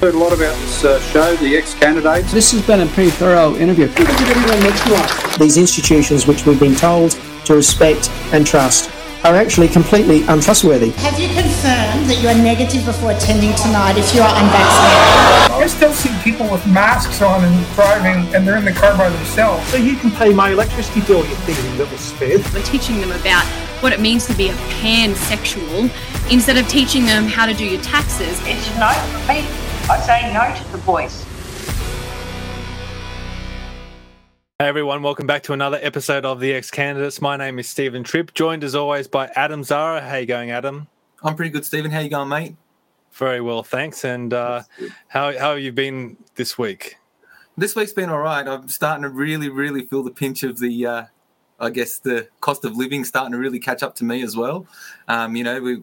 Heard a lot about this uh, show, the ex-candidates. This has been a pretty thorough interview. These institutions which we've been told to respect and trust are actually completely untrustworthy. Have you confirmed that you are negative before attending tonight if you are unvaccinated? I still see people with masks on and driving, and they're in the car by themselves. So you can pay my electricity bill, you think, little spit. We're teaching them about what it means to be a pansexual instead of teaching them how to do your taxes. It's no for me. I say no to the voice. Hey everyone, welcome back to another episode of The Ex Candidates. My name is Steven Tripp, joined as always by Adam Zahra. How you going, Adam? I'm pretty good, Stephen. How you going, mate? Very well, thanks. And uh, how how have you been this week? This week's been all right. I'm starting to really, really feel the pinch of the, uh, I guess, the cost of living starting to really catch up to me as well. Um, you know, we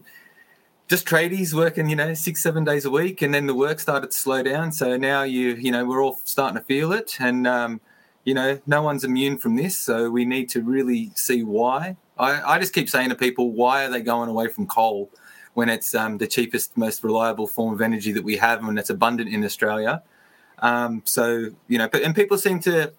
just tradies working, you know, six, seven days a week, and then the work started to slow down. So now you, you know, we're all starting to feel it, and um, you know, no one's immune from this. So we need to really see why. I, I just keep saying to people, why are they going away from coal when it's um, the cheapest, most reliable form of energy that we have and it's abundant in Australia? Um, so, you know, and people seem to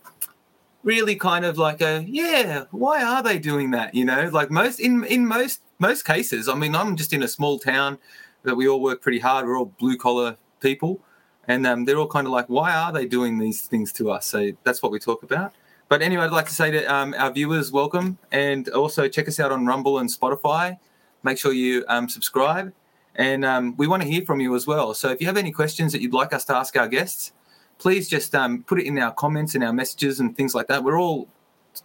really kind of like a, yeah, why are they doing that? You know, like most, in, in most, most cases, I mean, I'm just in a small town that we all work pretty hard. We're all blue collar people and um, they're all kind of like, why are they doing these things to us? So that's what we talk about. But anyway, I'd like to say to um, our viewers, welcome, and also check us out on Rumble and Spotify. Make sure you um, subscribe, and um, we want to hear from you as well. So if you have any questions that you'd like us to ask our guests, please just um, put it in our comments and our messages and things like that. We're all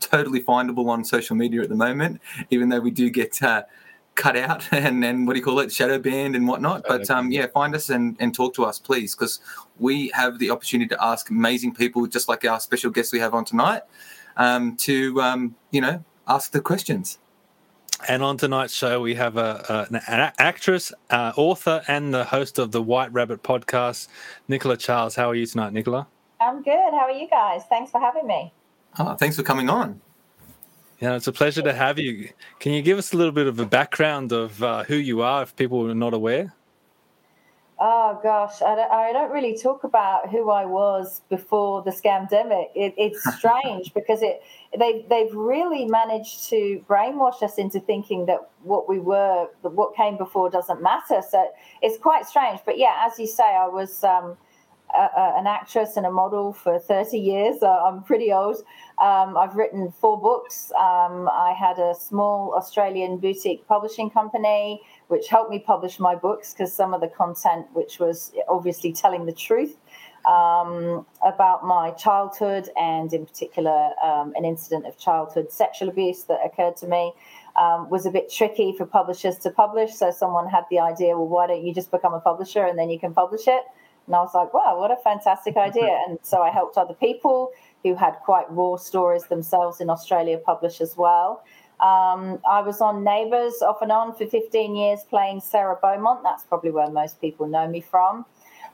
totally findable on social media at the moment, even though we do get uh, cut out and then what do you call it shadow banned and whatnot. But um, yeah find us and, and talk to us please because we have the opportunity to ask amazing people just like our special guests we have on tonight um, to um, you know ask the questions and on tonight's show we have a, a an actress uh, author and the host of the white rabbit podcast nicola charles. How are you tonight nicola? I'm good. How are you guys? Thanks for having me. Oh, thanks for coming on. Yeah, it's a pleasure to have you. Can you give us a little bit of a background of uh, who you are if people are not aware? Oh gosh, I don't, I don't, really talk about who I was before the scamdemic. It, it's strange because it they they've really managed to brainwash us into thinking that what we were, what came before, doesn't matter. So it's quite strange. But yeah, as you say, I was. Um, a, an actress and a model for 30 years. Uh, I'm pretty old. Um, I've written four books. Um, I had a small Australian boutique publishing company, which helped me publish my books because some of the content, which was obviously telling the truth um, about my childhood and, in particular, um, an incident of childhood sexual abuse that occurred to me. Um, was a bit tricky for publishers to publish. So someone had the idea, well, why don't you just become a publisher and then you can publish it? And I was like, wow, what a fantastic idea. And so I helped other people who had quite raw stories themselves in Australia publish as well. Um, I was on Neighbours off and on for 15 years playing Sarah Beaumont. That's probably where most people know me from.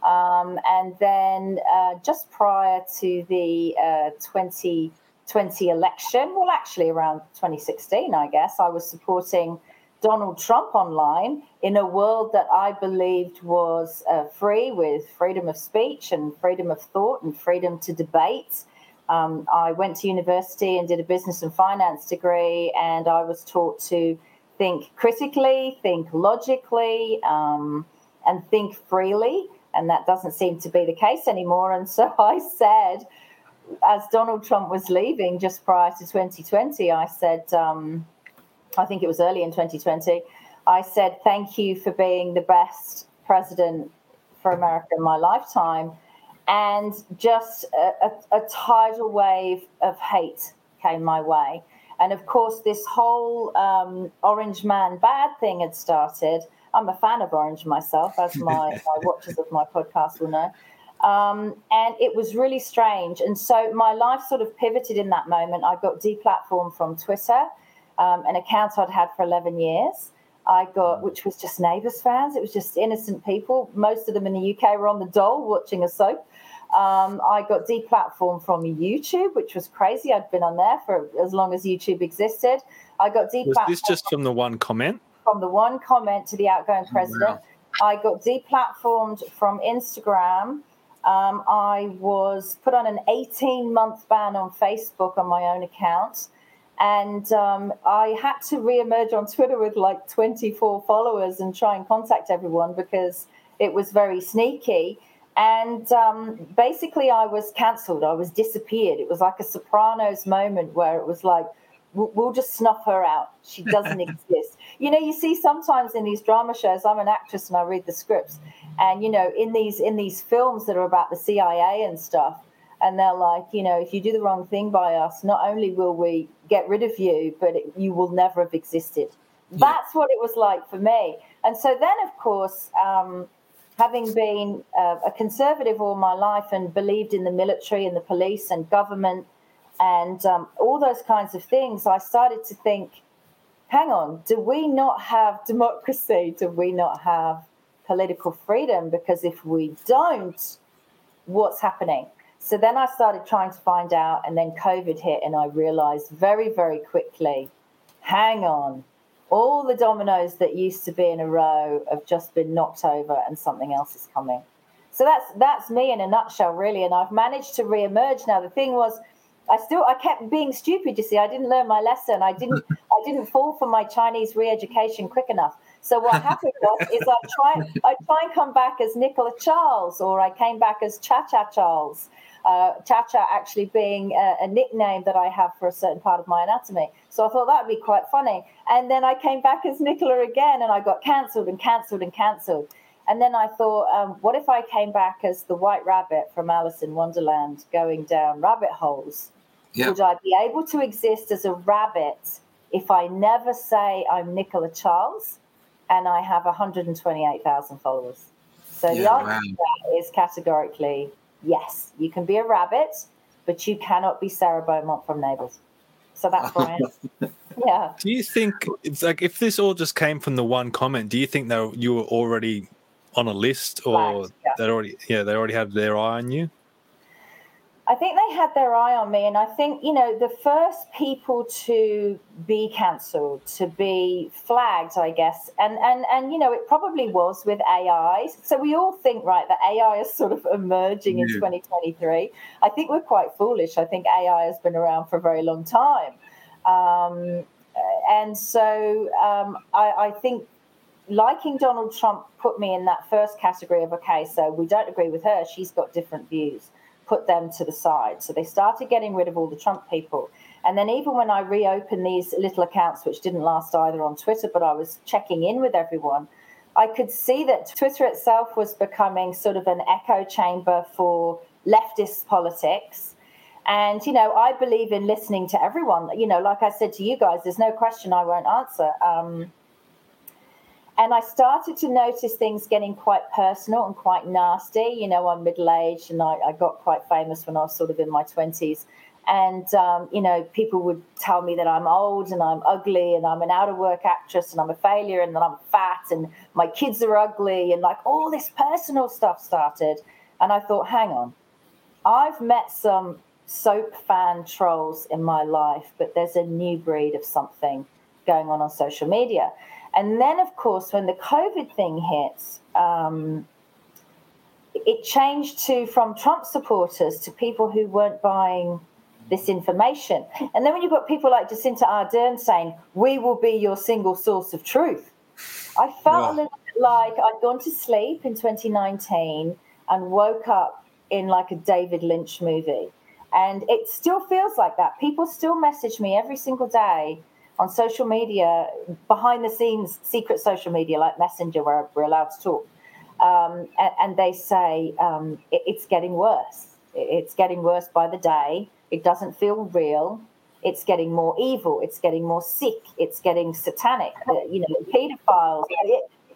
Um, and then uh, just prior to the uh, 2020 election, well, actually around 2016, I guess, I was supporting Donald Trump online in a world that I believed was uh, free with freedom of speech and freedom of thought and freedom to debate. Um, I went to university and did a business and finance degree, and I was taught to think critically, think logically, um, and think freely. And that doesn't seem to be the case anymore. And so I said, as Donald Trump was leaving just prior to 2020, I said, um, I think it was early in 2020, I said, Thank you for being the best president for America in my lifetime. And just a, a, a tidal wave of hate came my way. And of course, this whole um, Orange Man bad thing had started. I'm a fan of Orange myself, as my, my watchers of my podcast will know. Um, and it was really strange. And so my life sort of pivoted in that moment. I got deplatformed from Twitter um, an account I'd had for 11 years. I got, which was just Neighbours fans. It was just innocent people. Most of them in the UK were on the dole watching a soap. Um, I got deplatformed from YouTube, which was crazy. I'd been on there for as long as YouTube existed. I got deplatformed. Was this just from the one comment? From the one comment to the outgoing president. Wow. I got deplatformed from Instagram. Um, I was put on an 18 month ban on Facebook on my own account. And um, I had to reemerge on Twitter with like 24 followers and try and contact everyone because it was very sneaky. And um, basically, I was cancelled. I was disappeared. It was like a Sopranos moment where it was like, we'll just snuff her out. She doesn't exist. You know, you see sometimes in these drama shows. I'm an actress and I read the scripts, and you know, in these in these films that are about the CIA and stuff, and they're like, you know, if you do the wrong thing by us, not only will we get rid of you, but it, you will never have existed. Yeah. That's what it was like for me. And so then, of course, um, having been uh, a conservative all my life and believed in the military and the police and government and um, all those kinds of things, I started to think, hang on, do we not have democracy? Do we not have political freedom? Because if we don't, what's happening? So then I started trying to find out, and then COVID hit, and I realized very, very quickly hang on, all the dominoes that used to be in a row have just been knocked over, and something else is coming. So that's that's me in a nutshell, really. And I've managed to re-emerge now. The thing was, I still I kept being stupid. You see, I didn't learn my lesson. I didn't I didn't fall for my Chinese re-education quick enough. So what happened was is I try I try and come back as Nicola Charles, or I came back as Cha Cha Charles uh, Cha-Cha actually being a, a, nickname that I have for a certain part of my anatomy. So I thought that would be quite funny. And then I came back as Nicola again and I got cancelled and cancelled and cancelled. And then I thought, um, what if I came back as the White Rabbit from Alice in Wonderland going down rabbit holes? Yeah. Would I be able to exist as a rabbit if I never say I'm Nicola Charles and I have 128,000 followers? So yeah, the answer wow. to that is categorically yes, you can be a rabbit, but you cannot be Sarah Beaumont from Neighbours. So that's where I am. Yeah. Do you think it's like if this all just came from the one comment? Do you think that you were already on a list, or yeah. they already yeah they already had their eye on you? I think they had their eye on me, and I think you know the first people to be cancelled, to be flagged, I guess, and and and you know it probably was with AI. So we all think right that AI is sort of emerging in 2023. I think we're quite foolish. I think AI has been around for a very long time, um, and so um, I, I think liking Donald Trump put me in that first category of okay, so we don't agree with her. She's got different views put them to the side. So they started getting rid of all the Trump people. And then even when I reopened these little accounts, which didn't last either on Twitter, but I was checking in with everyone, I could see that Twitter itself was becoming sort of an echo chamber for leftist politics. And, you know, I believe in listening to everyone. You know, like I said to you guys, there's no question I won't answer. Um, and I started to notice things getting quite personal and quite nasty. You know, I'm middle aged and I, I got quite famous when I was sort of in my 20s. And, um, you know, people would tell me that I'm old and I'm ugly and I'm an out of work actress and I'm a failure and that I'm fat and my kids are ugly and like all this personal stuff started. And I thought, hang on, I've met some soap fan trolls in my life, but there's a new breed of something going on on social media. And then, of course, when the COVID thing hits, um, it changed to from Trump supporters to people who weren't buying this information. And then when you've got people like Jacinda Ardern saying, we will be your single source of truth, I felt yeah. a little bit like I'd gone to sleep in 2019 and woke up in like a David Lynch movie. And it still feels like that. People still message me every single day on social media, behind the scenes, secret social media like Messenger, where we're allowed to talk. Um, and, and, they say um, it, it's getting worse. It's getting worse by the day. It doesn't feel real. It's getting more evil. It's getting more sick. It's getting satanic. Uh, you know, pedophiles.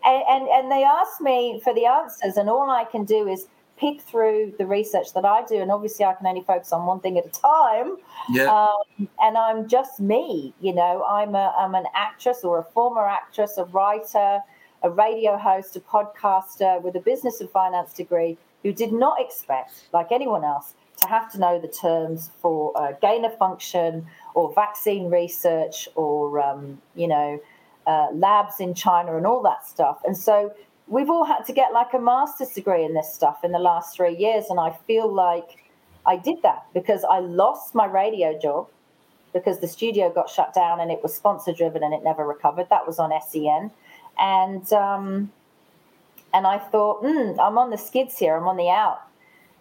And, and, and they ask me for the answers, and all I can do is pick through the research that I do, and obviously I can only focus on one thing at a time. Yeah. Um, and I'm just me, you know. I'm a I'm an actress or a former actress, a writer, a radio host, a podcaster with a business and finance degree who did not expect, like anyone else, to have to know the terms for uh, gain of function or vaccine research or um, you know uh, labs in China and all that stuff. And so we've all had to get like a master's degree in this stuff in the last three years. And I feel like I did that because I lost my radio job because the studio got shut down and it was sponsor driven and it never recovered. That was on SEN. And, um, and I thought, mm, I'm on the skids here, I'm on the out.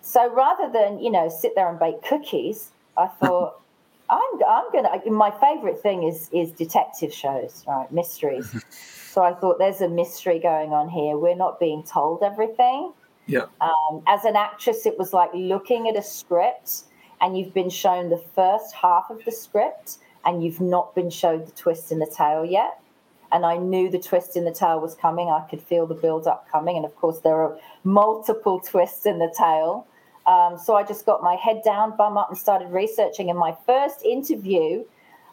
So rather than, you know, sit there and bake cookies, I thought, I'm, I'm going to, my favorite thing is, is detective shows, right? Mysteries. so I thought there's a mystery going on here. We're not being told everything. Yeah. Um, as an actress, it was like looking at a script and you've been shown the first half of the script and you've not been shown the twist in the tail yet. And I knew the twist in the tail was coming. I could feel the build up coming. And of course, there are multiple twists in the tail. Um, so I just got my head down, bum up, and started researching. And my first interview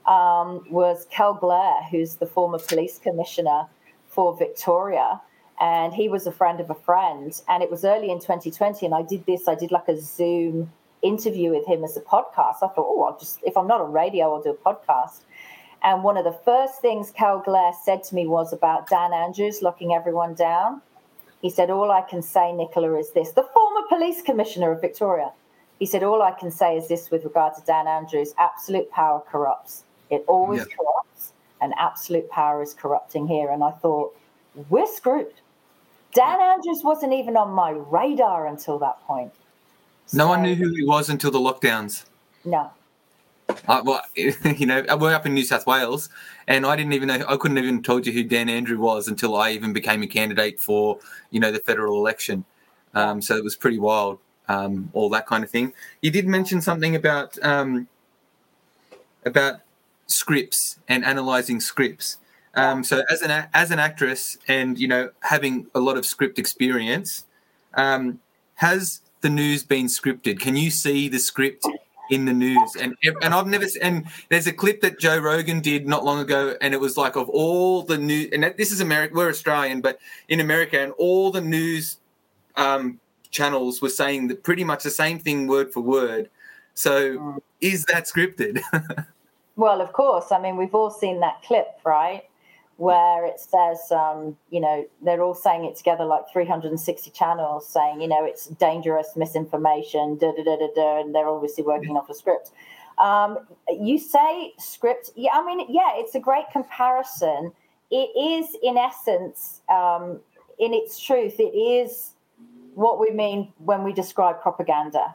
um, was Kel Blair, who's the former police commissioner for Victoria. And he was a friend of a friend. And it was early in 2020. And I did this, I did like a Zoom interview with him as a podcast. I thought, oh, I'll just, if I'm not on radio, I'll do a podcast. And one of the first things Cal Blair said to me was about Dan Andrews locking everyone down. He said, All I can say, Nicola, is this the former police commissioner of Victoria. He said, All I can say is this with regard to Dan Andrews absolute power corrupts. It always yeah. corrupts, and absolute power is corrupting here. And I thought, We're screwed. Dan Andrews wasn't even on my radar until that point. No one knew who he was until the lockdowns. No. Uh, well, you know, we're up in New South Wales, and I didn't even know. I couldn't even told you who Dan Andrew was until I even became a candidate for, you know, the federal election. Um, so it was pretty wild, um, all that kind of thing. You did mention something about um, about scripts and analyzing scripts. Um, so as an as an actress, and you know, having a lot of script experience, um, has the news been scripted? Can you see the script in the news? And and I've never and there's a clip that Joe Rogan did not long ago, and it was like of all the news. And this is America. We're Australian, but in America, and all the news um, channels were saying that pretty much the same thing, word for word. So mm. is that scripted? well, of course. I mean, we've all seen that clip, right? Where it says, um, you know, they're all saying it together like 360 channels saying, you know, it's dangerous misinformation, da da da da da, and they're obviously working off a script. Um, you say script, yeah, I mean, yeah, it's a great comparison. It is, in essence, um, in its truth, it is what we mean when we describe propaganda.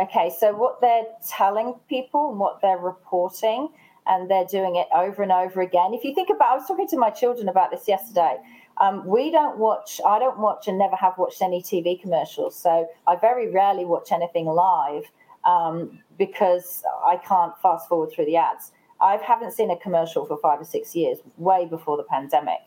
Okay, so what they're telling people and what they're reporting and they're doing it over and over again. If you think about, I was talking to my children about this yesterday. Um, we don't watch, I don't watch and never have watched any TV commercials. So I very rarely watch anything live um, because I can't fast forward through the ads. I haven't seen a commercial for five or six years, way before the pandemic.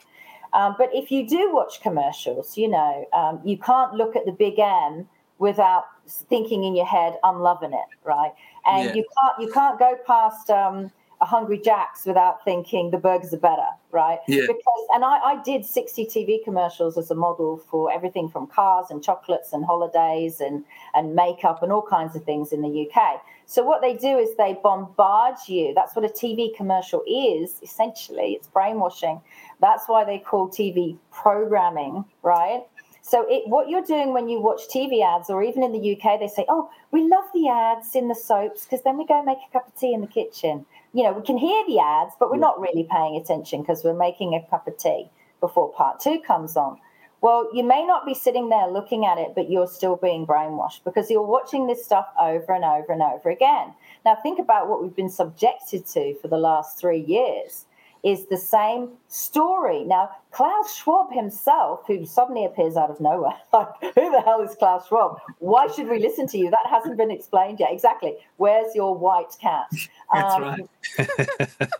Um, but if you do watch commercials, you know, um, you can't look at the big M without thinking in your head, "I'm loving it," right? And yeah. you can't you can't go past um, Hungry Jack's without thinking the burgers are better, right? Yeah. Because and I, I did 60 TV commercials as a model for everything from cars and chocolates and holidays and and makeup and all kinds of things in the UK. So what they do is they bombard you. That's what a TV commercial is, essentially. It's brainwashing. That's why they call TV programming, right? So it, what you're doing when you watch TV ads, or even in the UK, they say, "Oh, we love the ads in the soaps because then we go make a cup of tea in the kitchen." you know, we can hear the ads, but we're not really paying attention because we're making a cup of tea before part two comes on. Well, you may not be sitting there looking at it, but you're still being brainwashed because you're watching this stuff over and over and over again. Now, think about what we've been subjected to for the last three years is the same story. Now, Klaus Schwab himself, who suddenly appears out of nowhere, like, who the hell is Klaus Schwab? Why should we listen to you? That hasn't been explained yet. Exactly. Where's your white cat? That's um, right.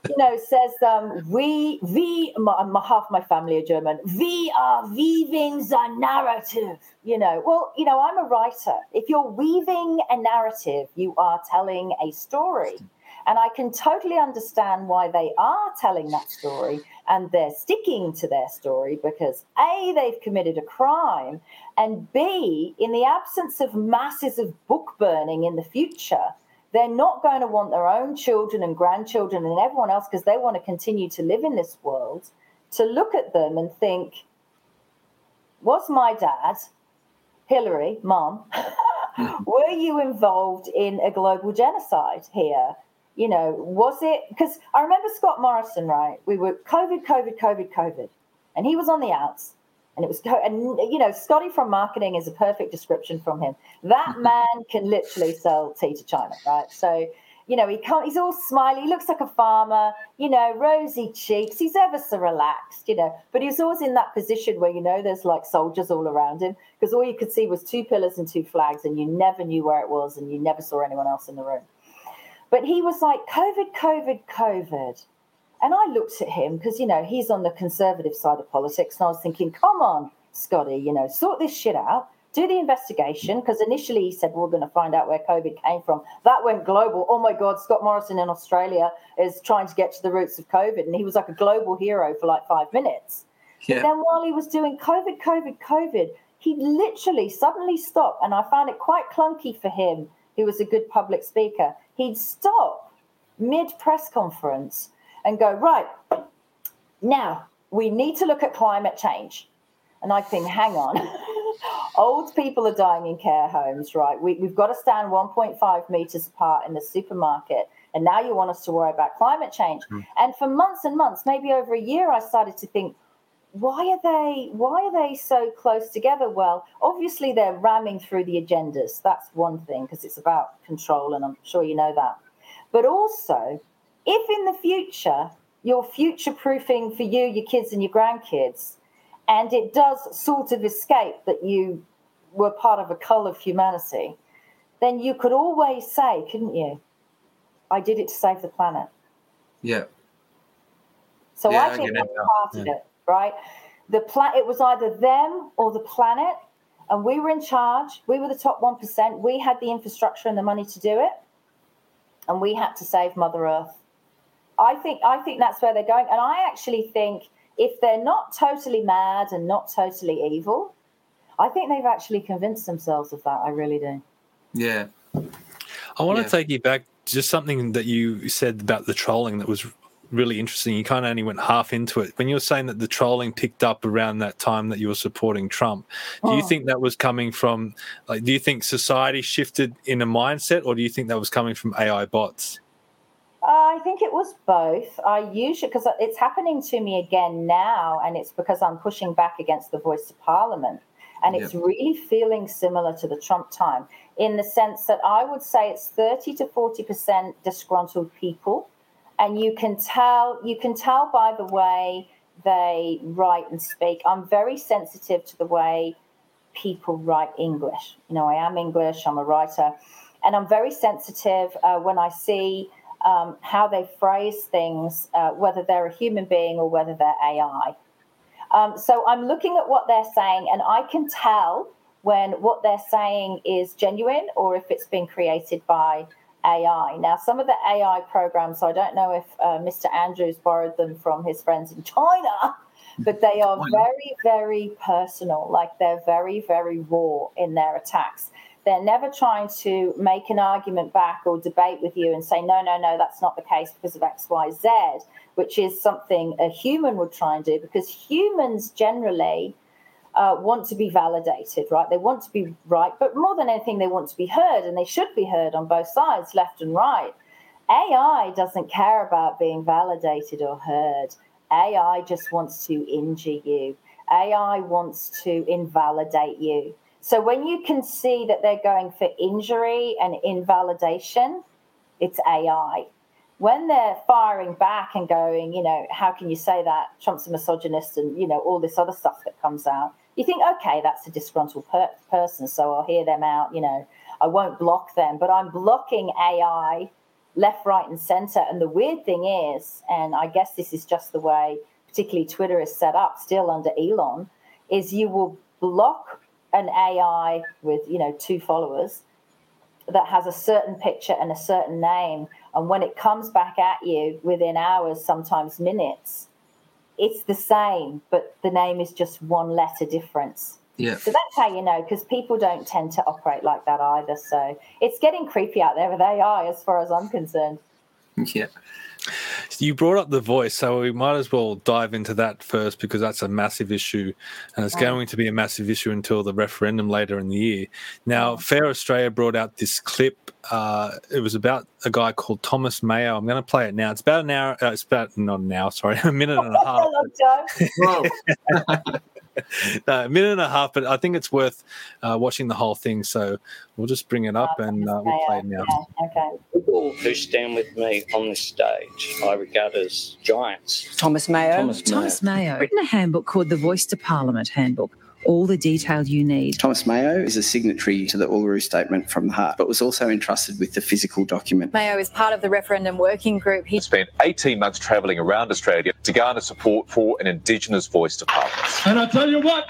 you know, says, um, we, we, my, my, half my family are German, we are weaving the narrative. You know, well, you know, I'm a writer. If you're weaving a narrative, you are telling a story. And I can totally understand why they are telling that story and they're sticking to their story because A, they've committed a crime, and B, in the absence of masses of book burning in the future, they're not going to want their own children and grandchildren and everyone else because they want to continue to live in this world to look at them and think, was my dad, Hillary, mom, were you involved in a global genocide here? You know, was it because I remember Scott Morrison, right? We were COVID, COVID, COVID, COVID, and he was on the outs. And it was, and you know, Scotty from marketing is a perfect description from him. That man can literally sell tea to China, right? So, you know, he can't, he's all smiley. He looks like a farmer, you know, rosy cheeks. He's ever so relaxed, you know, but he's always in that position where, you know, there's like soldiers all around him because all you could see was two pillars and two flags and you never knew where it was and you never saw anyone else in the room. But he was like, COVID, COVID, COVID. And I looked at him because, you know, he's on the conservative side of politics. And I was thinking, come on, Scotty, you know, sort this shit out, do the investigation. Because initially he said, we're going to find out where COVID came from. That went global. Oh my God, Scott Morrison in Australia is trying to get to the roots of COVID. And he was like a global hero for like five minutes. Yeah. Then while he was doing COVID, COVID, COVID, he literally suddenly stopped. And I found it quite clunky for him. He was a good public speaker. He'd stop mid press conference and go, right, now we need to look at climate change. And I think, hang on, old people are dying in care homes, right? We, we've got to stand 1.5 meters apart in the supermarket. And now you want us to worry about climate change. Mm. And for months and months, maybe over a year, I started to think, why are they why are they so close together well obviously they're ramming through the agendas that's one thing because it's about control and i'm sure you know that but also if in the future you're future proofing for you, your kids, and your grandkids, and it does sort of escape that you were part of a cull of humanity, then you could always say, couldn't you? I did it to save the planet. Yeah. So yeah, I think that's part yeah. of it, right? The pla- it was either them or the planet, and we were in charge. We were the top one percent. We had the infrastructure and the money to do it, and we had to save Mother Earth. I think I think that's where they're going, and I actually think if they're not totally mad and not totally evil, I think they've actually convinced themselves of that. I really do. Yeah. I want Yeah. to take you back just something that you said about the trolling that was really interesting. You kind of only went half into it when you were saying that the trolling picked up around that time that you were supporting Trump. Do you Oh. think that was coming from like? Do you think society shifted in a mindset, or do you think that was coming from AI bots? Uh, I think it was both. I usually because it's happening to me again now, and it's because I'm pushing back against the voice of Parliament, and it's really feeling similar to the Trump time in the sense that I would say it's thirty to forty percent disgruntled people, and you can tell you can tell by the way they write and speak. I'm very sensitive to the way people write English. You know, I am English. I'm a writer, and I'm very sensitive uh, when I see um, how they phrase things, uh, whether they're a human being or whether they're AI. Um, so I'm looking at what they're saying, and I can tell when what they're saying is genuine or if it's been created by AI. Now, some of the AI programs, I don't know if uh, Mr. Andrews borrowed them from his friends in China, but they are very, very personal. Like they're very, very raw in their attacks. They're never trying to make an argument back or debate with you and say, no, no, no, that's not the case because of X, Y, Z, which is something a human would try and do because humans generally uh, want to be validated, right? They want to be right, but more than anything, they want to be heard, and they should be heard on both sides, left and right. AI doesn't care about being validated or heard. AI just wants to injure you. AI wants to invalidate you. So when you can see that they're going for injury and invalidation, it's AI. When they're firing back and going, you know, how can you say that Trump's a misogynist and, you know, all this other stuff that comes out, you think, okay, that's a disgruntled per- person, so I'll hear them out, you know, I won't block them, but I'm blocking AI left, right, and center. And the weird thing is, and I guess this is just the way, particularly Twitter is set up still under Elon, is you will block an AI with, you know, two followers that has a certain picture and a certain name. And when it comes back at you within hours, sometimes minutes, it's the same, but the name is just one letter difference. Yeah. So that's how you know, because people don't tend to operate like that either. So it's getting creepy out there with AI as far as I'm concerned. Yeah. You brought up the voice, so we might as well dive into that first because that's a massive issue, and it's going to be a massive issue until the referendum later in the year. Now, Fair Australia brought out this clip. Uh, it was about a guy called Thomas Mayo. I'm going to play it now. It's about an hour. Uh, it's about not an hour. Sorry, a minute and a half. Hello, Joe. no, a minute and a half, but I think it's worth uh, watching the whole thing. So we'll just bring it up and uh, we'll play it now. Okay. People who stand with me on this stage, I regard as giants. Thomas Mayo. Thomas Mayo. Thomas Mayo. Written a handbook called the Voice to Parliament Handbook. All the detail you need. Thomas Mayo is a signatory to the Uluru Statement from the Heart, but was also entrusted with the physical document. Mayo is part of the referendum working group. He spent 18 months travelling around Australia to garner support for an Indigenous voice to Parliament. And I tell you what,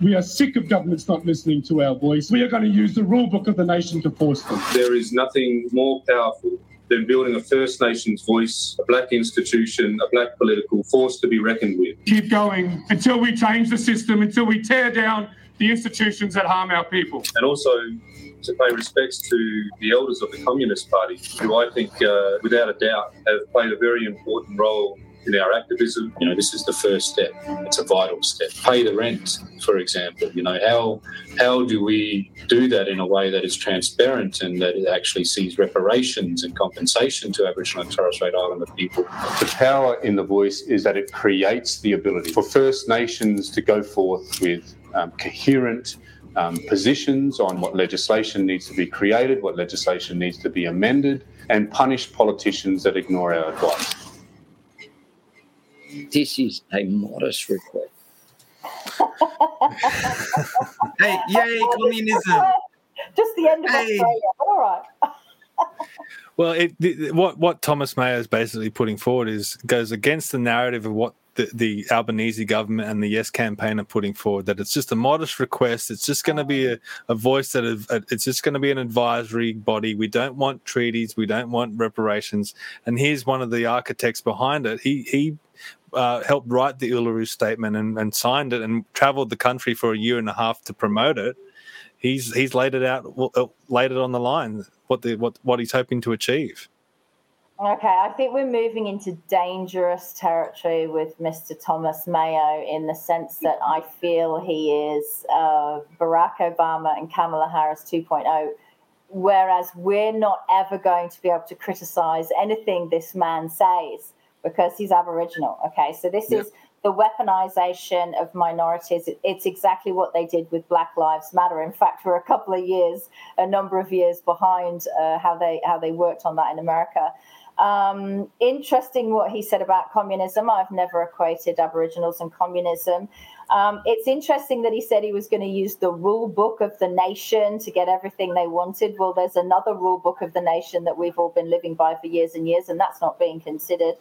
we are sick of governments not listening to our voice. We are going to use the rule book of the nation to force them. There is nothing more powerful than building a First Nations voice, a black institution, a black political force to be reckoned with. Keep going until we change the system, until we tear down the institutions that harm our people. And also to pay respects to the elders of the Communist Party, who I think, uh, without a doubt, have played a very important role in our activism. You know, this is the first step. It's a vital step. Pay the rent, for example. You know, how how do we do that in a way that is transparent and that it actually sees reparations and compensation to Aboriginal and Torres Strait Islander people? The power in the voice is that it creates the ability for First Nations to go forth with um, coherent um, positions on what legislation needs to be created, what legislation needs to be amended, and punish politicians that ignore our advice. This is a modest request. Hey, yay, communism. Just the end of Hey. Australia. All right. Well, it, the, what what Thomas Mayo is basically putting forward is goes against the narrative of what the, the Albanese government and the Yes campaign are putting forward. That it's just a modest request. It's just going to be a, a voice that is, uh, it's just going to be an advisory body. We don't want treaties. We don't want reparations. And here's one of the architects behind it. He he. Uh, helped write the Uluru Statement and, and signed it and travelled the country for a year and a half to promote it. He's he's laid it out, uh, laid it on the line. What the what what he's hoping to achieve. Okay, I think we're moving into dangerous territory with Mr. Thomas Mayo in the sense that I feel he is uh, Barack Obama and Kamala Harris 2.0, whereas we're not ever going to be able to criticize anything this man says because he's Aboriginal. Okay, so this is the weaponization of minorities. It's exactly what they did with Black Lives Matter. In fact, we're a couple of years, a number of years behind uh, how they how they worked on that in America. Um, interesting what he said about communism. I've never equated Aboriginals and communism. Um, it's interesting that he said he was going to use the rule book of the nation to get everything they wanted. Well, there's another rule book of the nation that we've all been living by for years and years, and that's not being considered.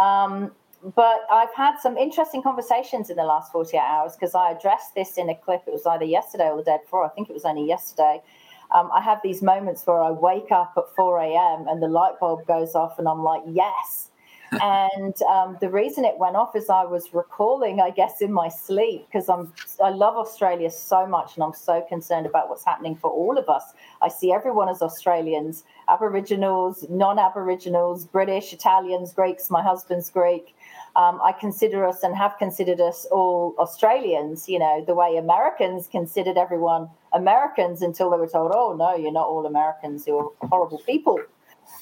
Um, but I've had some interesting conversations in the last 48 hours because I addressed this in a clip. It was either yesterday or the day before. I think it was only yesterday. Um, I have these moments where I wake up at 4 a.m. and the light bulb goes off, and I'm like, yes. And um, the reason it went off is I was recalling, I guess, in my sleep because I'm I love Australia so much, and I'm so concerned about what's happening for all of us. I see everyone as Australians, Aboriginals, non-Aboriginals, British, Italians, Greeks. My husband's Greek. Um, I consider us and have considered us all Australians, you know, the way Americans considered everyone Americans until they were told, oh, no, you're not all Americans, you're horrible people.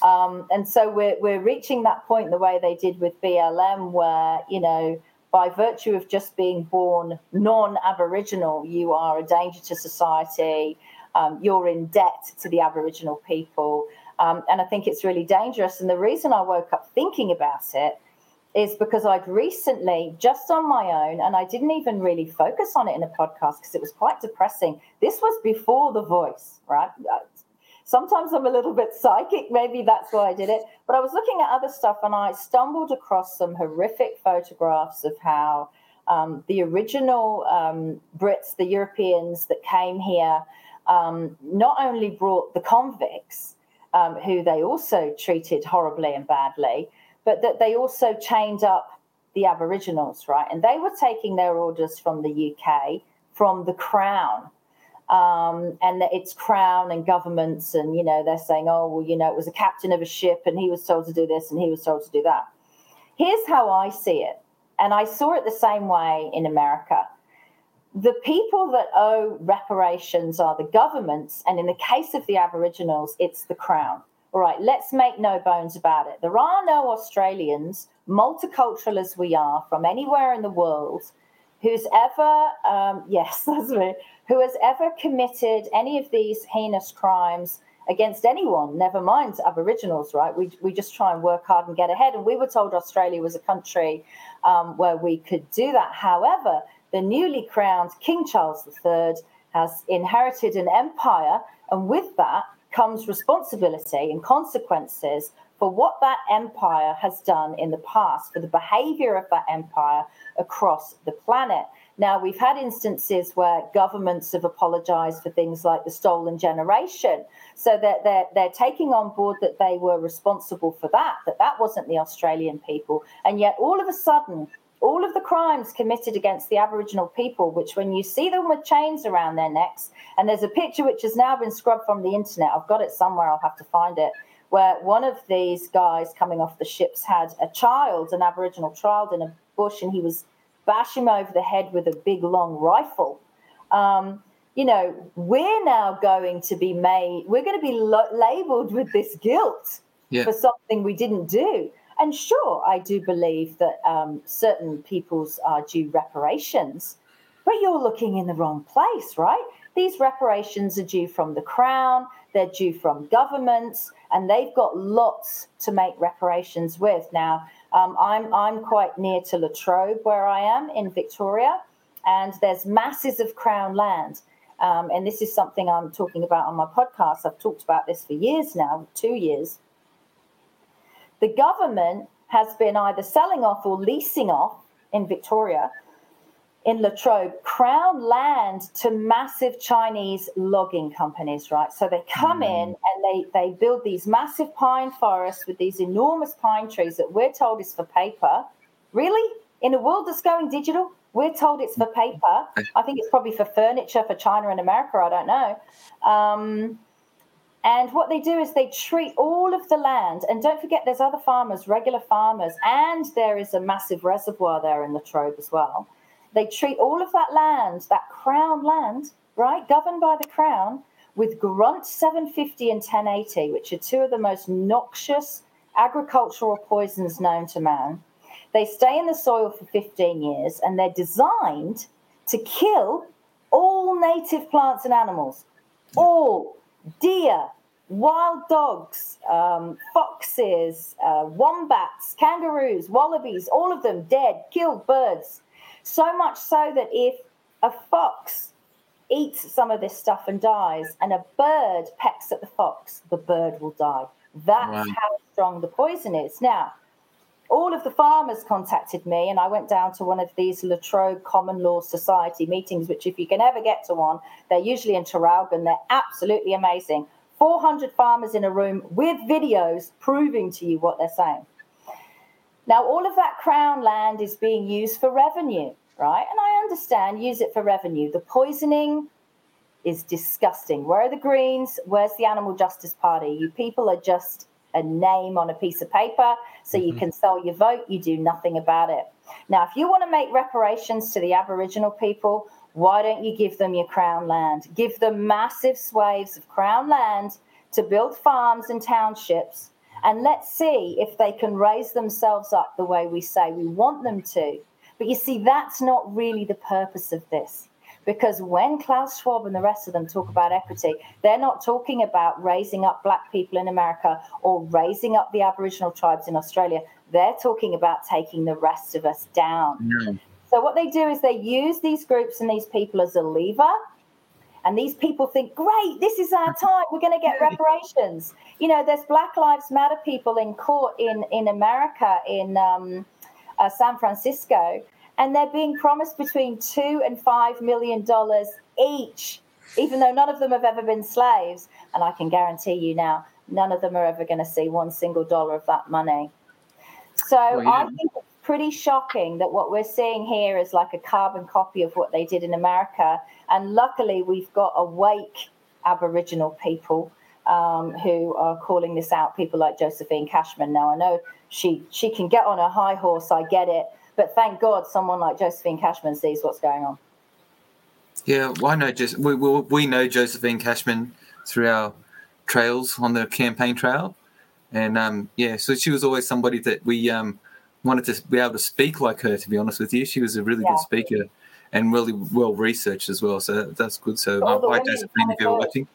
Um, and so we're, we're reaching that point the way they did with BLM, where, you know, by virtue of just being born non Aboriginal, you are a danger to society, um, you're in debt to the Aboriginal people. Um, and I think it's really dangerous. And the reason I woke up thinking about it is because I'd recently, just on my own, and I didn't even really focus on it in a podcast because it was quite depressing. This was before The Voice, right? Sometimes I'm a little bit psychic, maybe that's why I did it. But I was looking at other stuff and I stumbled across some horrific photographs of how um, the original um, Brits, the Europeans that came here, um, not only brought the convicts, um, who they also treated horribly and badly, but that they also chained up the Aboriginals, right? And they were taking their orders from the UK, from the Crown. Um, and that it's crown and governments, and you know they're saying, oh well, you know it was a captain of a ship, and he was told to do this, and he was told to do that. Here's how I see it, and I saw it the same way in America. The people that owe reparations are the governments, and in the case of the Aboriginals, it's the crown. All right, let's make no bones about it. There are no Australians, multicultural as we are, from anywhere in the world, who's ever, um, yes, that's me, who has ever committed any of these heinous crimes against anyone, never mind Aboriginals, right? We, we just try and work hard and get ahead. And we were told Australia was a country um, where we could do that. However, the newly crowned King Charles III has inherited an empire, and with that comes responsibility and consequences for what that empire has done in the past, for the behavior of that empire across the planet. Now, we've had instances where governments have apologized for things like the stolen generation. So that they're, they're taking on board that they were responsible for that, that that wasn't the Australian people. And yet, all of a sudden, all of the crimes committed against the Aboriginal people, which when you see them with chains around their necks, and there's a picture which has now been scrubbed from the internet, I've got it somewhere, I'll have to find it, where one of these guys coming off the ships had a child, an Aboriginal child, in a bush, and he was bashing him over the head with a big long rifle. Um, you know, we're now going to be made, we're going to be lo- labeled with this guilt Yeah. for something we didn't do. And sure, I do believe that um, certain peoples are due reparations, but you're looking in the wrong place, right? These reparations are due from the Crown, they're due from governments, and they've got lots to make reparations with. Now, um, I'm, I'm quite near to Latrobe, where I am in Victoria, and there's masses of Crown land. Um, and this is something I'm talking about on my podcast. I've talked about this for years now, two years the government has been either selling off or leasing off in Victoria, in Latrobe, crown land to massive Chinese logging companies, right? So they come in and they, they build these massive pine forests with these enormous pine trees that we're told is for paper. Really? In a world that's going digital, we're told it's for paper. I think it's probably for furniture for China and America. I don't know. Um, and what they do is they treat all of the land, and don't forget there's other farmers, regular farmers, and there is a massive reservoir there in Latrobe as well. They treat all of that land, that crown land, right, governed by the crown, with Grunt 750 and 1080, which are two of the most noxious agricultural poisons known to man. They stay in the soil for 15 years and they're designed to kill all native plants and animals. All deer, wild dogs, um, foxes, uh, wombats, kangaroos, wallabies, all of them dead, killed birds. So much so that if a fox eats some of this stuff and dies, and a bird pecks at the fox, the bird will die. That's Wow. how strong the poison is. Now, all of the farmers contacted me, and I went down to one of these Latrobe Common Law Society meetings, which, if you can ever get to one, they're usually in Traralgon. They're absolutely amazing. 400 farmers in a room with videos proving to you what they're saying. Now, all of that crown land is being used for revenue, right? And I understand, use it for revenue. The poisoning is disgusting. Where are the Greens? Where's the Animal Justice Party? You people are just a name on a piece of paper so you mm-hmm. can sell your vote. You do nothing about it. Now, if you want to make reparations to the Aboriginal people, why don't you give them your crown land? Give them massive swathes of crown land to build farms and townships. And let's see if they can raise themselves up the way we say we want them to. But you see, that's not really the purpose of this. Because when Klaus Schwab and the rest of them talk about equity, they're not talking about raising up black people in America or raising up the Aboriginal tribes in Australia. They're talking about taking the rest of us down. So what they do is they use these groups and these people as a lever. And these people think, great, this is our time. We're going to get reparations. You know, there's Black Lives Matter people in court in, in America, in um, uh, San Francisco, and they're being promised between two and five million dollars each, even though none of them have ever been slaves. And I can guarantee you now, none of them are ever going to see one single dollar of that money. So Well, yeah. I think pretty shocking that what we're seeing here is like a carbon copy of what they did in America. And luckily, we've got awake Aboriginal people um, who are calling this out. People like Josephine Cashman. Now, I know she she can get on a high horse. I get it, but thank God someone like Josephine Cashman sees what's going on. Yeah, why know just we, we we know Josephine Cashman through our trails on the campaign trail, and um, yeah, so she was always somebody that we um, wanted to be able to speak like her. To be honest with you, she was a really yeah. good speaker and really well researched as well. So that's good. So um, hi Josephine, if you're watching.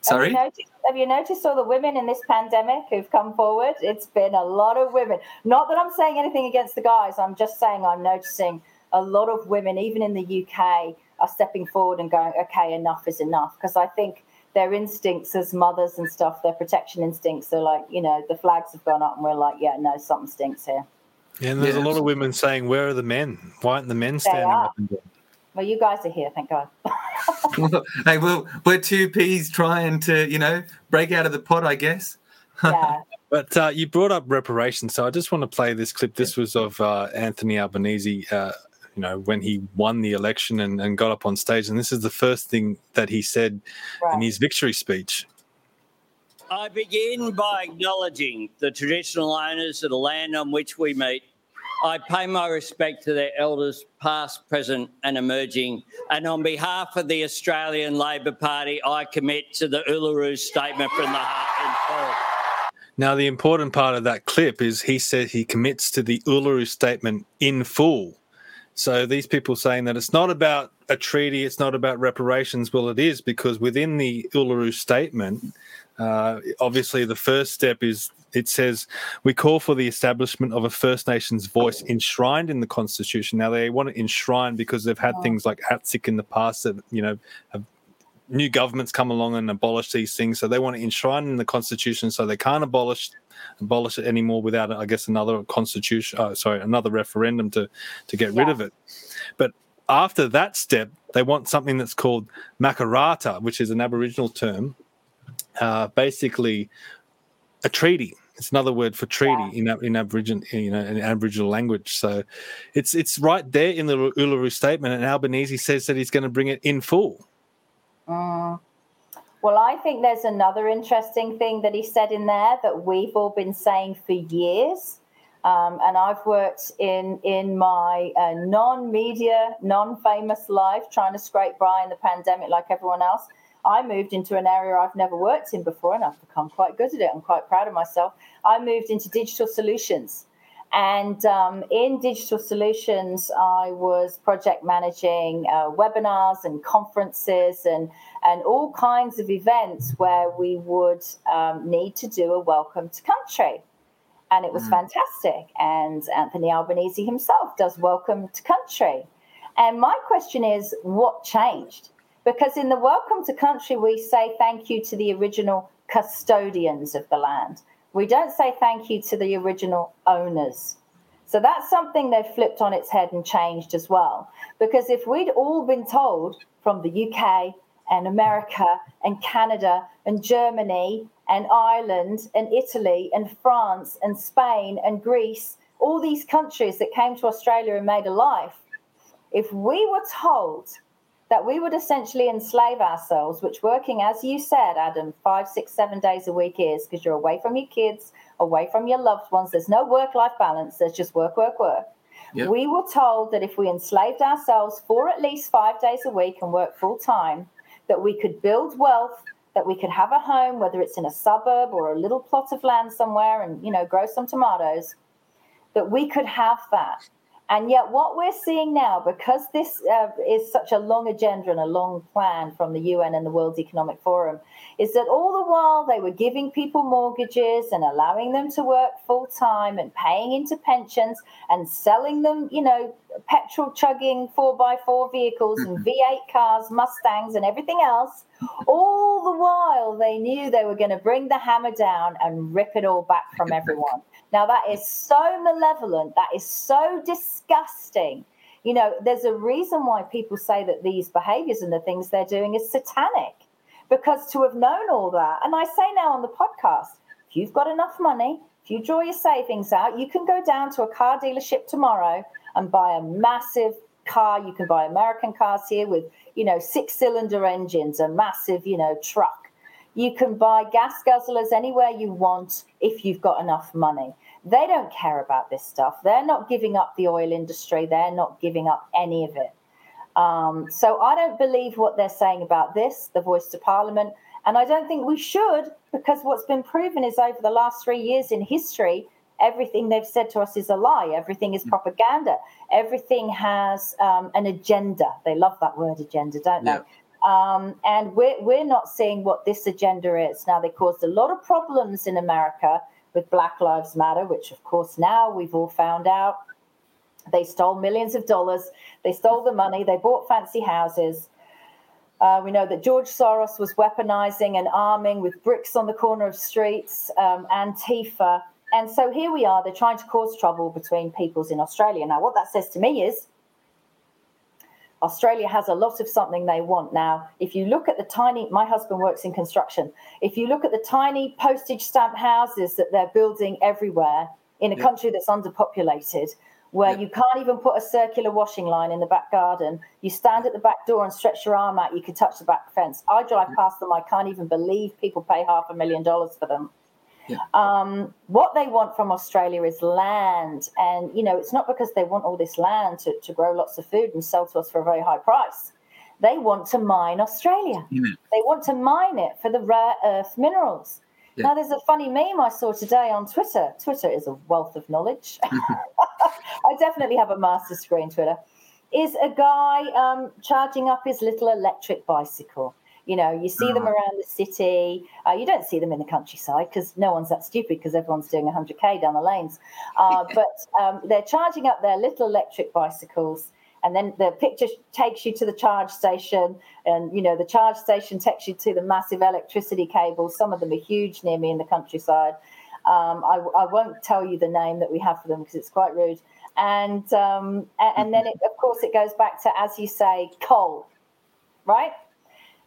Sorry. Have you, noticed, have you, noticed, all the women in this pandemic who've come forward? It's been a lot of women. Not that I'm saying anything against the guys. I'm just saying I'm noticing a lot of women, even in the UK, are stepping forward and going, okay, enough is enough. Because I think their instincts as mothers and stuff, their protection instincts are like, you know, the flags have gone up and we're like, yeah, no, something stinks here. Yeah, and there's yeah. a lot of women saying, where are the men? Why aren't the men standing up? Well, you guys are here, thank God. well, hey, well, we're two peas trying to, you know, break out of the pot, I guess. yeah. But uh, you brought up reparations, so I just want to play this clip. This was of uh, Anthony Albanese uh, you know, when he won the election and, and got up on stage. And this is the first thing that he said right. in his victory speech. I begin by acknowledging the traditional owners of the land on which we meet. I pay my respect to their elders, past, present, and emerging. And on behalf of the Australian Labor Party, I commit to the Uluru Statement from the Heart in full. Now, the important part of that clip is he said he commits to the Uluru Statement in full. So these people saying that it's not about a treaty, it's not about reparations. Well, it is because within the Uluru Statement, uh, obviously the first step is it says we call for the establishment of a First Nations voice enshrined in the Constitution. Now they want it enshrined because they've had oh. things like ATSIC in the past that you know have new governments come along and abolish these things. So they want to enshrine in the Constitution so they can't abolish abolish it anymore without, I guess, another constitution. Uh, sorry, another referendum to to get yeah. rid of it. But after that step, they want something that's called Makarrata, which is an Aboriginal term, uh, basically a treaty. It's another word for treaty yeah. in in Aboriginal, you know, in Aboriginal language. So, it's it's right there in the Uluru Statement, and Albanese says that he's going to bring it in full. Mm. Well, I think there's another interesting thing that he said in there that we've all been saying for years. Um, and I've worked in in my uh, non-media, non-famous life, trying to scrape by in the pandemic like everyone else. I moved into an area I've never worked in before, and I've become quite good at it. I'm quite proud of myself. I moved into digital solutions, and um, in digital solutions, I was project managing uh, webinars and conferences and, and all kinds of events where we would um, need to do a welcome to country. And it was mm. fantastic. And Anthony Albanese himself does welcome to country. And my question is what changed? Because in the welcome to country, we say thank you to the original custodians of the land. We don't say thank you to the original owners. So that's something they've flipped on its head and changed as well. Because if we'd all been told from the UK and America and Canada and Germany and Ireland and Italy and France and Spain and Greece, all these countries that came to Australia and made a life, if we were told that we would essentially enslave ourselves, which working, as you said, Adam, five, six, seven days a week is because you're away from your kids, away from your loved ones. There's no work life balance, there's just work, work, work. Yep. We were told that if we enslaved ourselves for at least five days a week and work full time, that we could build wealth, that we could have a home, whether it's in a suburb or a little plot of land somewhere and, you know, grow some tomatoes, that we could have that. And yet, what we're seeing now, because this uh, is such a long agenda and a long plan from the UN and the World Economic Forum, is that all the while they were giving people mortgages and allowing them to work full time and paying into pensions and selling them, you know, petrol chugging 4x4 vehicles and mm-hmm. V8 cars, Mustangs, and everything else. All the while they knew they were going to bring the hammer down and rip it all back from everyone. Now, that is so malevolent, that is so disgusting. You know, there's a reason why people say that these behaviors and the things they're doing is satanic. Because to have known all that, and I say now on the podcast, if you've got enough money, if you draw your savings out, you can go down to a car dealership tomorrow and buy a massive car. You can buy American cars here with, you know, six cylinder engines, a massive, you know, truck. You can buy gas guzzlers anywhere you want if you've got enough money. They don't care about this stuff. They're not giving up the oil industry. They're not giving up any of it. Um, so I don't believe what they're saying about this, the voice to parliament. And I don't think we should, because what's been proven is over the last three years in history, everything they've said to us is a lie. Everything is propaganda. Everything has um, an agenda. They love that word agenda, don't they? Um, and we're, we're not seeing what this agenda is. Now, they caused a lot of problems in America with Black Lives Matter, which, of course, now we've all found out they stole millions of dollars. They stole the money. They bought fancy houses. Uh, we know that George Soros was weaponizing and arming with bricks on the corner of streets, um, Antifa. And so here we are, they're trying to cause trouble between peoples in Australia. Now, what that says to me is Australia has a lot of something they want. Now, if you look at the tiny, my husband works in construction. If you look at the tiny postage stamp houses that they're building everywhere in a Yeah. country that's underpopulated, where you can't even put a circular washing line in the back garden, you stand at the back door and stretch your arm out, you can touch the back fence. I drive past them, I can't even believe people pay half a million dollars for them. Um, what they want from Australia is land. And, you know, it's not because they want all this land to, to grow lots of food and sell to us for a very high price. They want to mine Australia. They want to mine it for the rare earth minerals. Now, there's a funny meme I saw today on Twitter. Twitter is a wealth of knowledge. I definitely have a master's degree in Twitter. Is a guy um, charging up his little electric bicycle. You know, you see them around the city. Uh, you don't see them in the countryside because no one's that stupid because everyone's doing 100k down the lanes. Uh, but um, they're charging up their little electric bicycles, and then the picture takes you to the charge station, and you know the charge station takes you to the massive electricity cables. Some of them are huge near me in the countryside. Um, I, I won't tell you the name that we have for them because it's quite rude. And um, and then it, of course it goes back to as you say coal, right?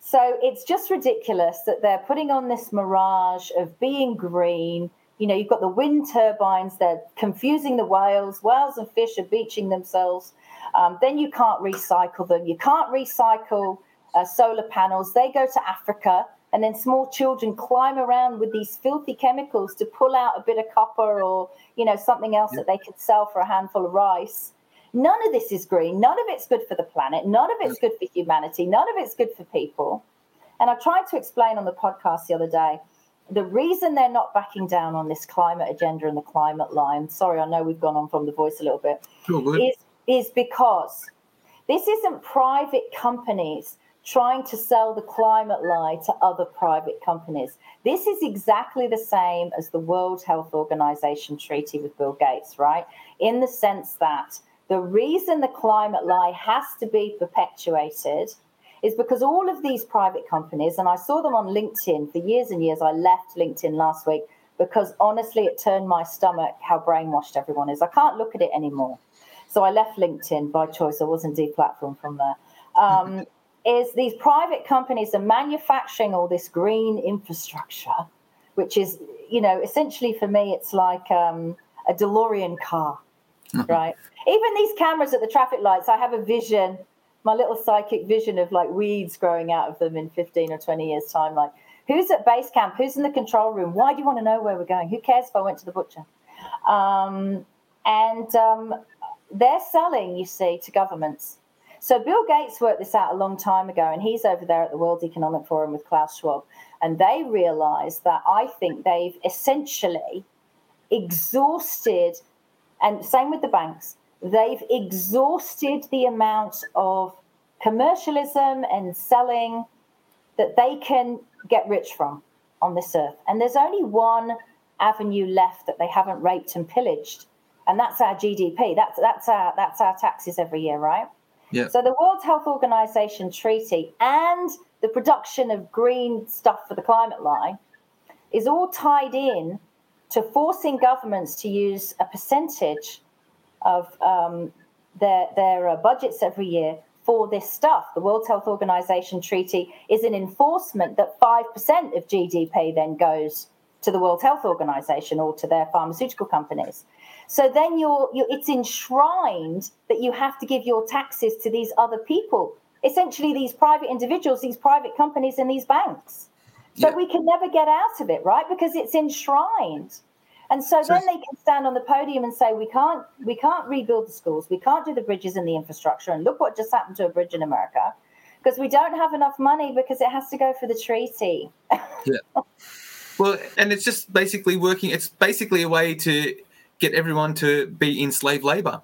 So it's just ridiculous that they're putting on this mirage of being green. You know, you've got the wind turbines, they're confusing the whales. Whales and fish are beaching themselves. Um, then you can't recycle them. You can't recycle uh, solar panels. They go to Africa, and then small children climb around with these filthy chemicals to pull out a bit of copper or, you know, something else that they could sell for a handful of rice. None of this is green. None of it's good for the planet. None of it's good for humanity. None of it's good for people. And I tried to explain on the podcast the other day the reason they're not backing down on this climate agenda and the climate line. Sorry, I know we've gone on from the voice a little bit. Is, is because this isn't private companies trying to sell the climate lie to other private companies. This is exactly the same as the World Health Organization treaty with Bill Gates, right? In the sense that the reason the climate lie has to be perpetuated is because all of these private companies, and I saw them on LinkedIn for years and years. I left LinkedIn last week because honestly, it turned my stomach how brainwashed everyone is. I can't look at it anymore. So I left LinkedIn by choice. I wasn't deplatformed from there. Um, is these private companies are manufacturing all this green infrastructure, which is, you know, essentially for me, it's like um, a DeLorean car, right? Even these cameras at the traffic lights, I have a vision, my little psychic vision of like weeds growing out of them in 15 or 20 years' time. Like, who's at base camp? Who's in the control room? Why do you want to know where we're going? Who cares if I went to the butcher? Um, and um, they're selling, you see, to governments. So Bill Gates worked this out a long time ago, and he's over there at the World Economic Forum with Klaus Schwab. And they realized that I think they've essentially exhausted, and same with the banks, they've exhausted the amount of commercialism and selling that they can get rich from on this earth. And there's only one avenue left that they haven't raped and pillaged, and that's our GDP. That's that's our that's our taxes every year, right? Yeah. So the World Health Organization treaty and the production of green stuff for the climate line is all tied in to forcing governments to use a percentage of um, their their uh, budgets every year for this stuff. The World Health Organization treaty is an enforcement that five percent of GDP then goes to the World Health Organization or to their pharmaceutical companies. So then you're, you're it's enshrined that you have to give your taxes to these other people, essentially these private individuals, these private companies, and these banks. So yeah. we can never get out of it, right? Because it's enshrined. And so, so then they can stand on the podium and say, "We can't, we can't rebuild the schools, we can't do the bridges and the infrastructure." And look what just happened to a bridge in America, because we don't have enough money because it has to go for the treaty. yeah. Well, and it's just basically working. It's basically a way to get everyone to be in slave labor.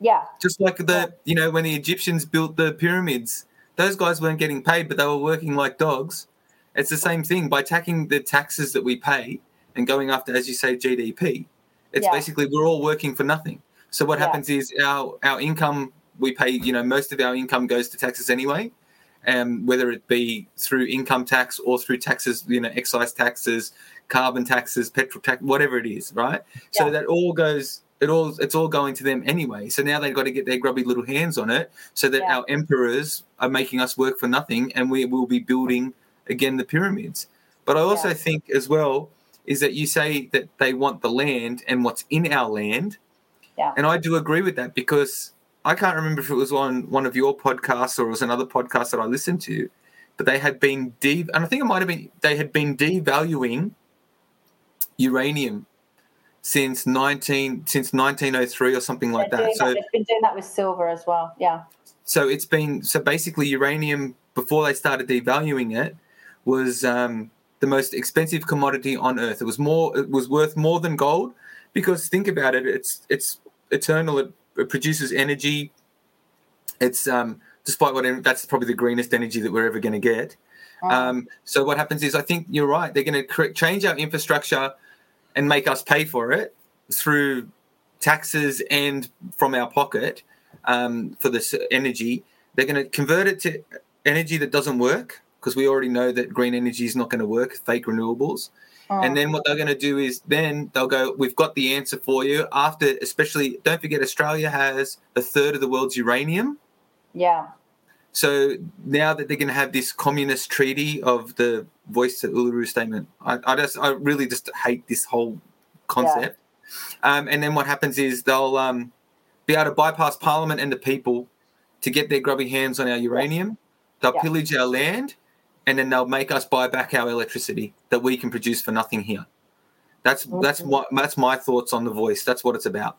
Yeah. Just like the, you know, when the Egyptians built the pyramids, those guys weren't getting paid, but they were working like dogs. It's the same thing by taxing the taxes that we pay and going after, as you say, GDP. It's yeah. basically we're all working for nothing. So what yeah. happens is our our income we pay. You know, most of our income goes to taxes anyway, and um, whether it be through income tax or through taxes, you know, excise taxes, carbon taxes, petrol tax, whatever it is, right? Yeah. So that all goes. It all it's all going to them anyway. So now they've got to get their grubby little hands on it, so that our emperors are making us work for nothing, and we will be building again the pyramids. But I also think as well is that you say that they want the land and what's in our land. Yeah. And I do agree with that because I can't remember if it was on one of your podcasts or it was another podcast that I listened to, but they had been de and I think it might have been they had been devaluing uranium since nineteen since nineteen oh three or something like that. So they've been doing that with silver as well. Yeah. So it's been so basically uranium before they started devaluing it was um, the most expensive commodity on earth. It was more. It was worth more than gold because think about it. It's it's eternal. It, it produces energy. It's um, despite what that's probably the greenest energy that we're ever going to get. Um, so what happens is, I think you're right. They're going to change our infrastructure and make us pay for it through taxes and from our pocket um, for this energy. They're going to convert it to energy that doesn't work because we already know that green energy is not going to work, fake renewables. Oh. And then what they're going to do is then they'll go, we've got the answer for you. After, especially, don't forget, Australia has a third of the world's uranium. Yeah. So now that they're going to have this communist treaty of the voice to Uluru statement, I, I just, I really just hate this whole concept. Yeah. Um, and then what happens is they'll um, be able to bypass Parliament and the people to get their grubby hands on our uranium. They'll yeah. pillage our land and then they'll make us buy back our electricity that we can produce for nothing here. That's mm-hmm. that's what that's my thoughts on the voice. That's what it's about.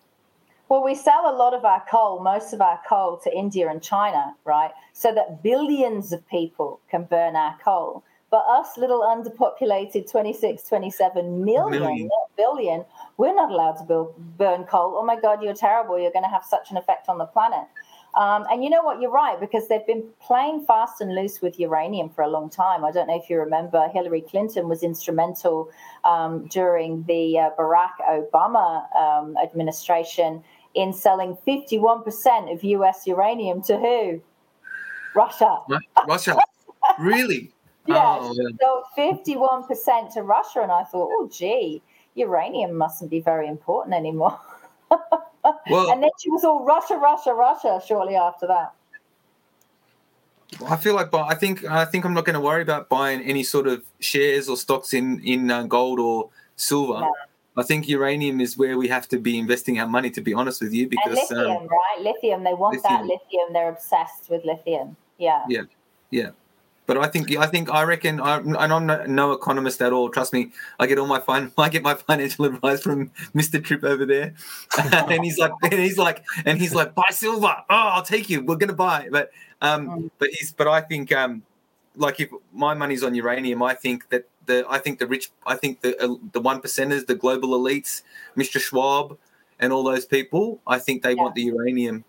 Well, we sell a lot of our coal, most of our coal to India and China, right? So that billions of people can burn our coal. But us little underpopulated 26, 27 million, million. not billion, we're not allowed to build, burn coal. Oh my God, you're terrible. You're going to have such an effect on the planet. Um, and you know what? You're right because they've been playing fast and loose with uranium for a long time. I don't know if you remember, Hillary Clinton was instrumental um, during the uh, Barack Obama um, administration in selling 51% of US uranium to who? Russia. Russia. really? yeah. Oh, so 51% to Russia. And I thought, oh, gee, uranium mustn't be very important anymore. well, and then she was all Russia, Russia, Russia shortly after that. I feel like I think I think I'm not going to worry about buying any sort of shares or stocks in in uh, gold or silver. No. I think uranium is where we have to be investing our money. To be honest with you, because and lithium, um, right? Lithium. They want lithium. that lithium. They're obsessed with lithium. Yeah. Yeah. Yeah. But I think I think I reckon I, and I'm no, no, economist at all. Trust me, I get all my fun. I get my financial advice from Mister Tripp over there, and he's like, and he's like, and he's like, buy silver. Oh, I'll take you. We're gonna buy. But um, mm. but he's but I think um, like if my money's on uranium, I think that the I think the rich, I think the uh, the one percenters, the global elites, Mr. Schwab, and all those people, I think they yeah. want the uranium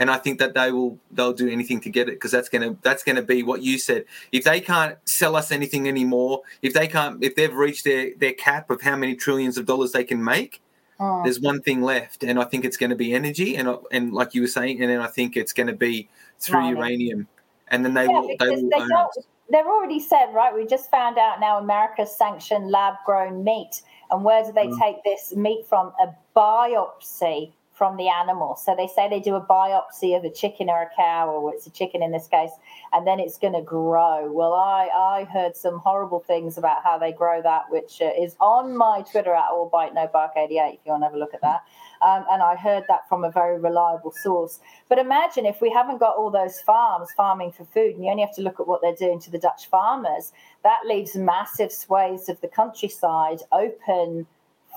and I think that they will they'll do anything to get it because that's gonna that's gonna be what you said. If they can't sell us anything anymore, if they can't, if they've reached their their cap of how many trillions of dollars they can make, oh. there's one thing left, and I think it's going to be energy, and and like you were saying, and then I think it's going to be through Mining. uranium, and then they yeah, will they will they own it. They've already said, right? We just found out now America's sanctioned lab grown meat. And where do they mm. take this meat from? A biopsy from the animal. So they say they do a biopsy of a chicken or a cow, or it's a chicken in this case, and then it's going to grow. Well, I, I heard some horrible things about how they grow that, which uh, is on my Twitter at all bite no bark 88 if you want to have a look at that. Um, and I heard that from a very reliable source. But imagine if we haven't got all those farms farming for food, and you only have to look at what they're doing to the Dutch farmers, that leaves massive swathes of the countryside open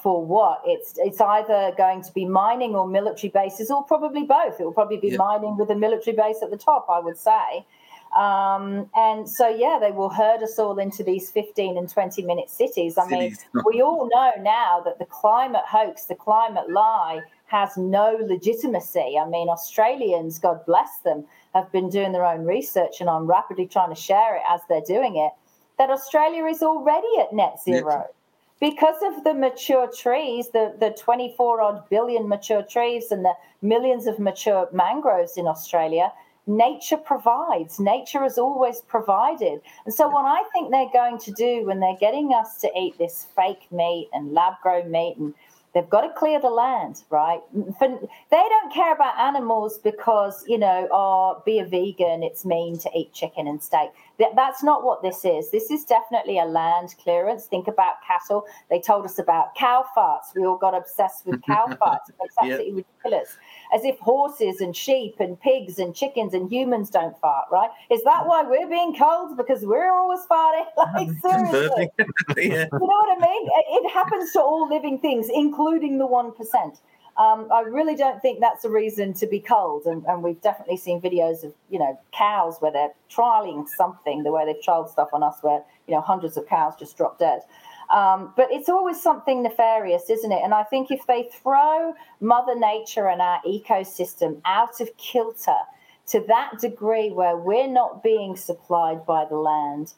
for what? It's it's either going to be mining or military bases, or probably both. It will probably be mining with a military base at the top, I would say. Um, and so, yeah, they will herd us all into these 15 and 20 minute cities. I mean, we all know now that the climate hoax, the climate lie, has no legitimacy. I mean, Australians, God bless them, have been doing their own research, and I'm rapidly trying to share it as they're doing it. That Australia is already at net zero. Because of the mature trees, the, the 24 odd billion mature trees and the millions of mature mangroves in Australia, nature provides. Nature has always provided. And so, what I think they're going to do when they're getting us to eat this fake meat and lab grown meat, and they've got to clear the land, right? For, they don't care about animals because, you know, oh, be a vegan, it's mean to eat chicken and steak. That, that's not what this is. This is definitely a land clearance. Think about cattle. They told us about cow farts. We all got obsessed with cow farts. It's absolutely ridiculous as if horses and sheep and pigs and chickens and humans don't fart, right? Is that why we're being cold? Because we're always farting? Like, seriously. yeah. You know what I mean? It, it happens to all living things, including the 1%. Um, I really don't think that's a reason to be cold. And, and, we've definitely seen videos of, you know, cows where they're trialing something, the way they've trialed stuff on us where, you know, hundreds of cows just drop dead. Um, but it's always something nefarious, isn't it? And I think if they throw Mother Nature and our ecosystem out of kilter to that degree where we're not being supplied by the land,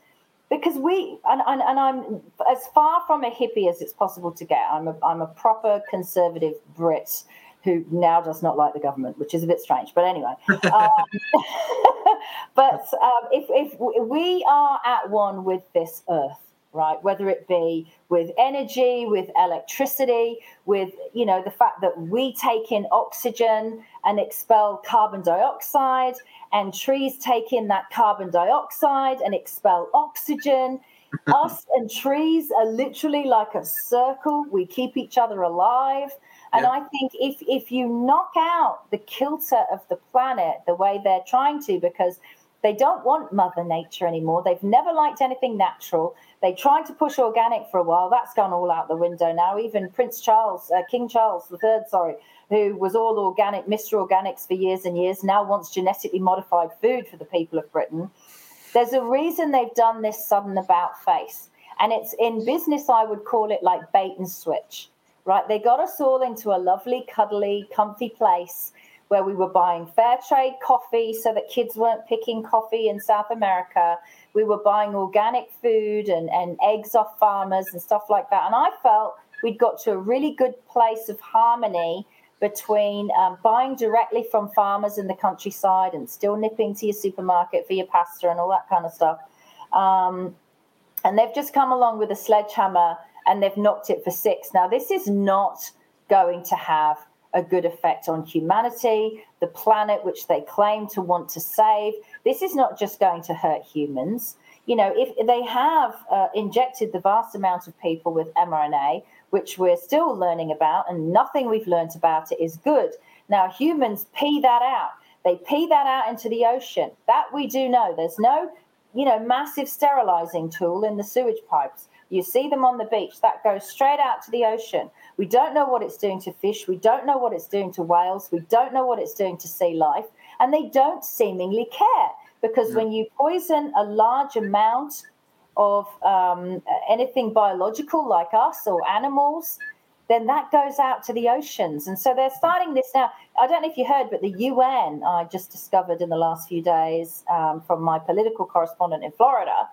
because we and, and, and, I'm as far from a hippie as it's possible to get. I'm a, I'm a proper conservative Brit who now does not like the government, which is a bit strange. But anyway, um, but um, if, if we are at one with this earth, right? Whether it be with energy, with electricity, with you know the fact that we take in oxygen and expel carbon dioxide, and trees take in that carbon dioxide and expel oxygen. Us and trees are literally like a circle. We keep each other alive. And yeah. I think if if you knock out the kilter of the planet the way they're trying to, because they don't want Mother Nature anymore. They've never liked anything natural. They tried to push organic for a while. That's gone all out the window now. Even Prince Charles, uh, King Charles III, sorry, who was all organic, Mr. Organics for years and years, now wants genetically modified food for the people of Britain. There's a reason they've done this sudden about face. And it's in business, I would call it like bait and switch, right? They got us all into a lovely, cuddly, comfy place where we were buying fair trade coffee so that kids weren't picking coffee in South America. We were buying organic food and, and eggs off farmers and stuff like that. And I felt we'd got to a really good place of harmony between um, buying directly from farmers in the countryside and still nipping to your supermarket for your pasta and all that kind of stuff. Um, and they've just come along with a sledgehammer and they've knocked it for six. Now, this is not going to have a good effect on humanity, the planet which they claim to want to save. This is not just going to hurt humans. You know, if they have uh, injected the vast amount of people with mRNA, which we're still learning about, and nothing we've learned about it is good. Now, humans pee that out. They pee that out into the ocean. That we do know. There's no, you know, massive sterilizing tool in the sewage pipes. You see them on the beach, that goes straight out to the ocean. We don't know what it's doing to fish. We don't know what it's doing to whales. We don't know what it's doing to sea life. And they don't seemingly care because when you poison a large amount of um, anything biological like us or animals, then that goes out to the oceans. And so they're starting this now. I don't know if you heard, but the UN, I just discovered in the last few days um, from my political correspondent in Florida,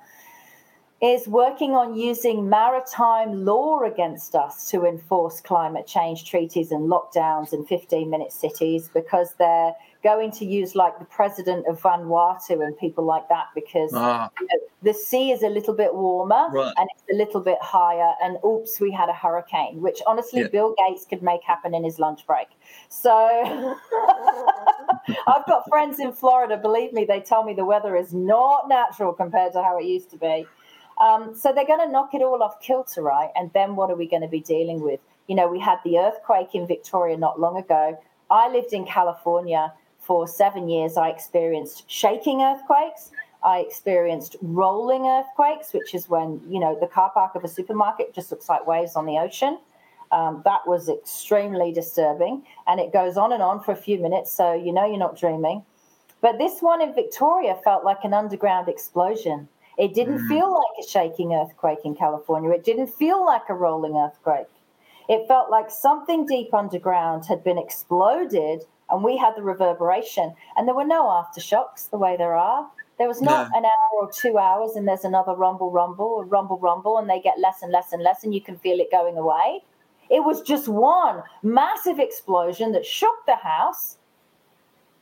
is working on using maritime law against us to enforce climate change treaties and lockdowns and 15 minute cities because they're going to use like the president of Vanuatu and people like that because Ah. you know, the sea is a little bit warmer Right. and it's a little bit higher. And oops, we had a hurricane, which honestly Yeah. Bill Gates could make happen in his lunch break. So I've got friends in Florida. Believe me, they tell me the weather is not natural compared to how it used to be. Um, so they're going to knock it all off kilter, right? And then what are we going to be dealing with? You know, we had the earthquake in Victoria not long ago. I lived in California for seven years. I experienced shaking earthquakes. I experienced rolling earthquakes, which is when, you know, the car park of a supermarket just looks like waves on the ocean. Um, that was extremely disturbing. And it goes on and on for a few minutes. So, you know, you're not dreaming. But this one in Victoria felt like an underground explosion. It didn't Mm. feel like a shaking earthquake in California. It didn't feel like a rolling earthquake. It felt like something deep underground had been exploded and we had the reverberation. And there were no aftershocks the way there are. There was not No. an hour or two hours and there's another rumble, rumble, rumble, rumble, and they get less and less and less, and you can feel it going away. It was just one massive explosion that shook the house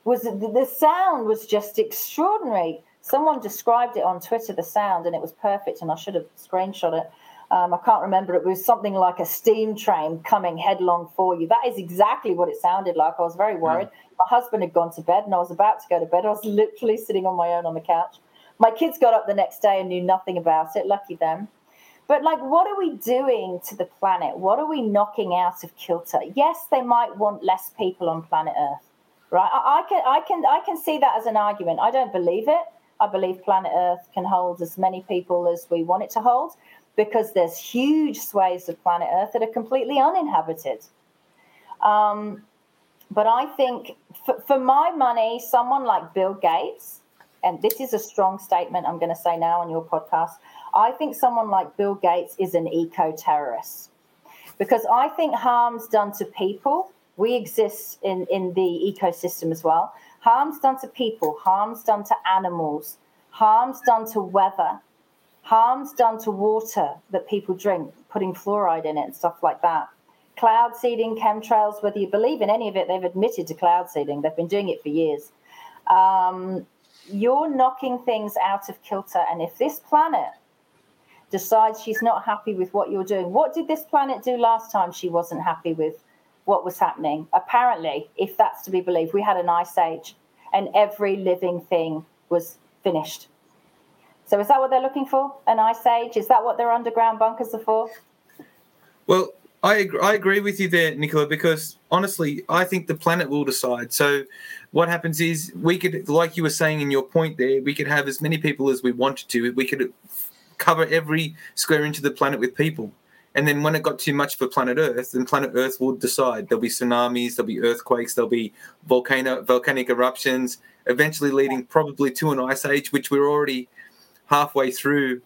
was the, the sound was just extraordinary. Someone described it on Twitter, the sound, and it was perfect. And I should have screenshot it. Um, I can't remember. It was something like a steam train coming headlong for you. That is exactly what it sounded like. I was very worried. My husband had gone to bed, and I was about to go to bed. I was literally sitting on my own on the couch. My kids got up the next day and knew nothing about it. Lucky them. But like, what are we doing to the planet? What are we knocking out of kilter? Yes, they might want less people on planet Earth right? I, I can, I can, I can see that as an argument. I don't believe it. I believe planet Earth can hold as many people as we want it to hold, because there's huge swathes of planet Earth that are completely uninhabited. Um, but I think, for, for my money, someone like Bill Gates, and this is a strong statement I'm going to say now on your podcast. I think someone like Bill Gates is an eco terrorist because I think harm's done to people. We exist in, in the ecosystem as well. Harm's done to people, harm's done to animals, harm's done to weather, harm's done to water that people drink, putting fluoride in it and stuff like that. Cloud seeding, chemtrails, whether you believe in any of it, they've admitted to cloud seeding. They've been doing it for years. Um, you're knocking things out of kilter. And if this planet decides she's not happy with what you're doing, what did this planet do last time she wasn't happy with what was happening? Apparently, if that's to be believed, we had an ice age and every living thing was finished. So is that what they're looking for? An ice age? Is that what their underground bunkers are for? Well, I agree, I agree with you there, Nicola, because honestly, I think the planet will decide. So, what happens is we could, like you were saying in your point there, we could have as many people as we wanted to. We could cover every square inch of the planet with people. And then when it got too much for planet Earth, then planet Earth will decide. There'll be tsunamis, there'll be earthquakes, there'll be volcano volcanic eruptions, eventually leading probably to an ice age, which we're already halfway through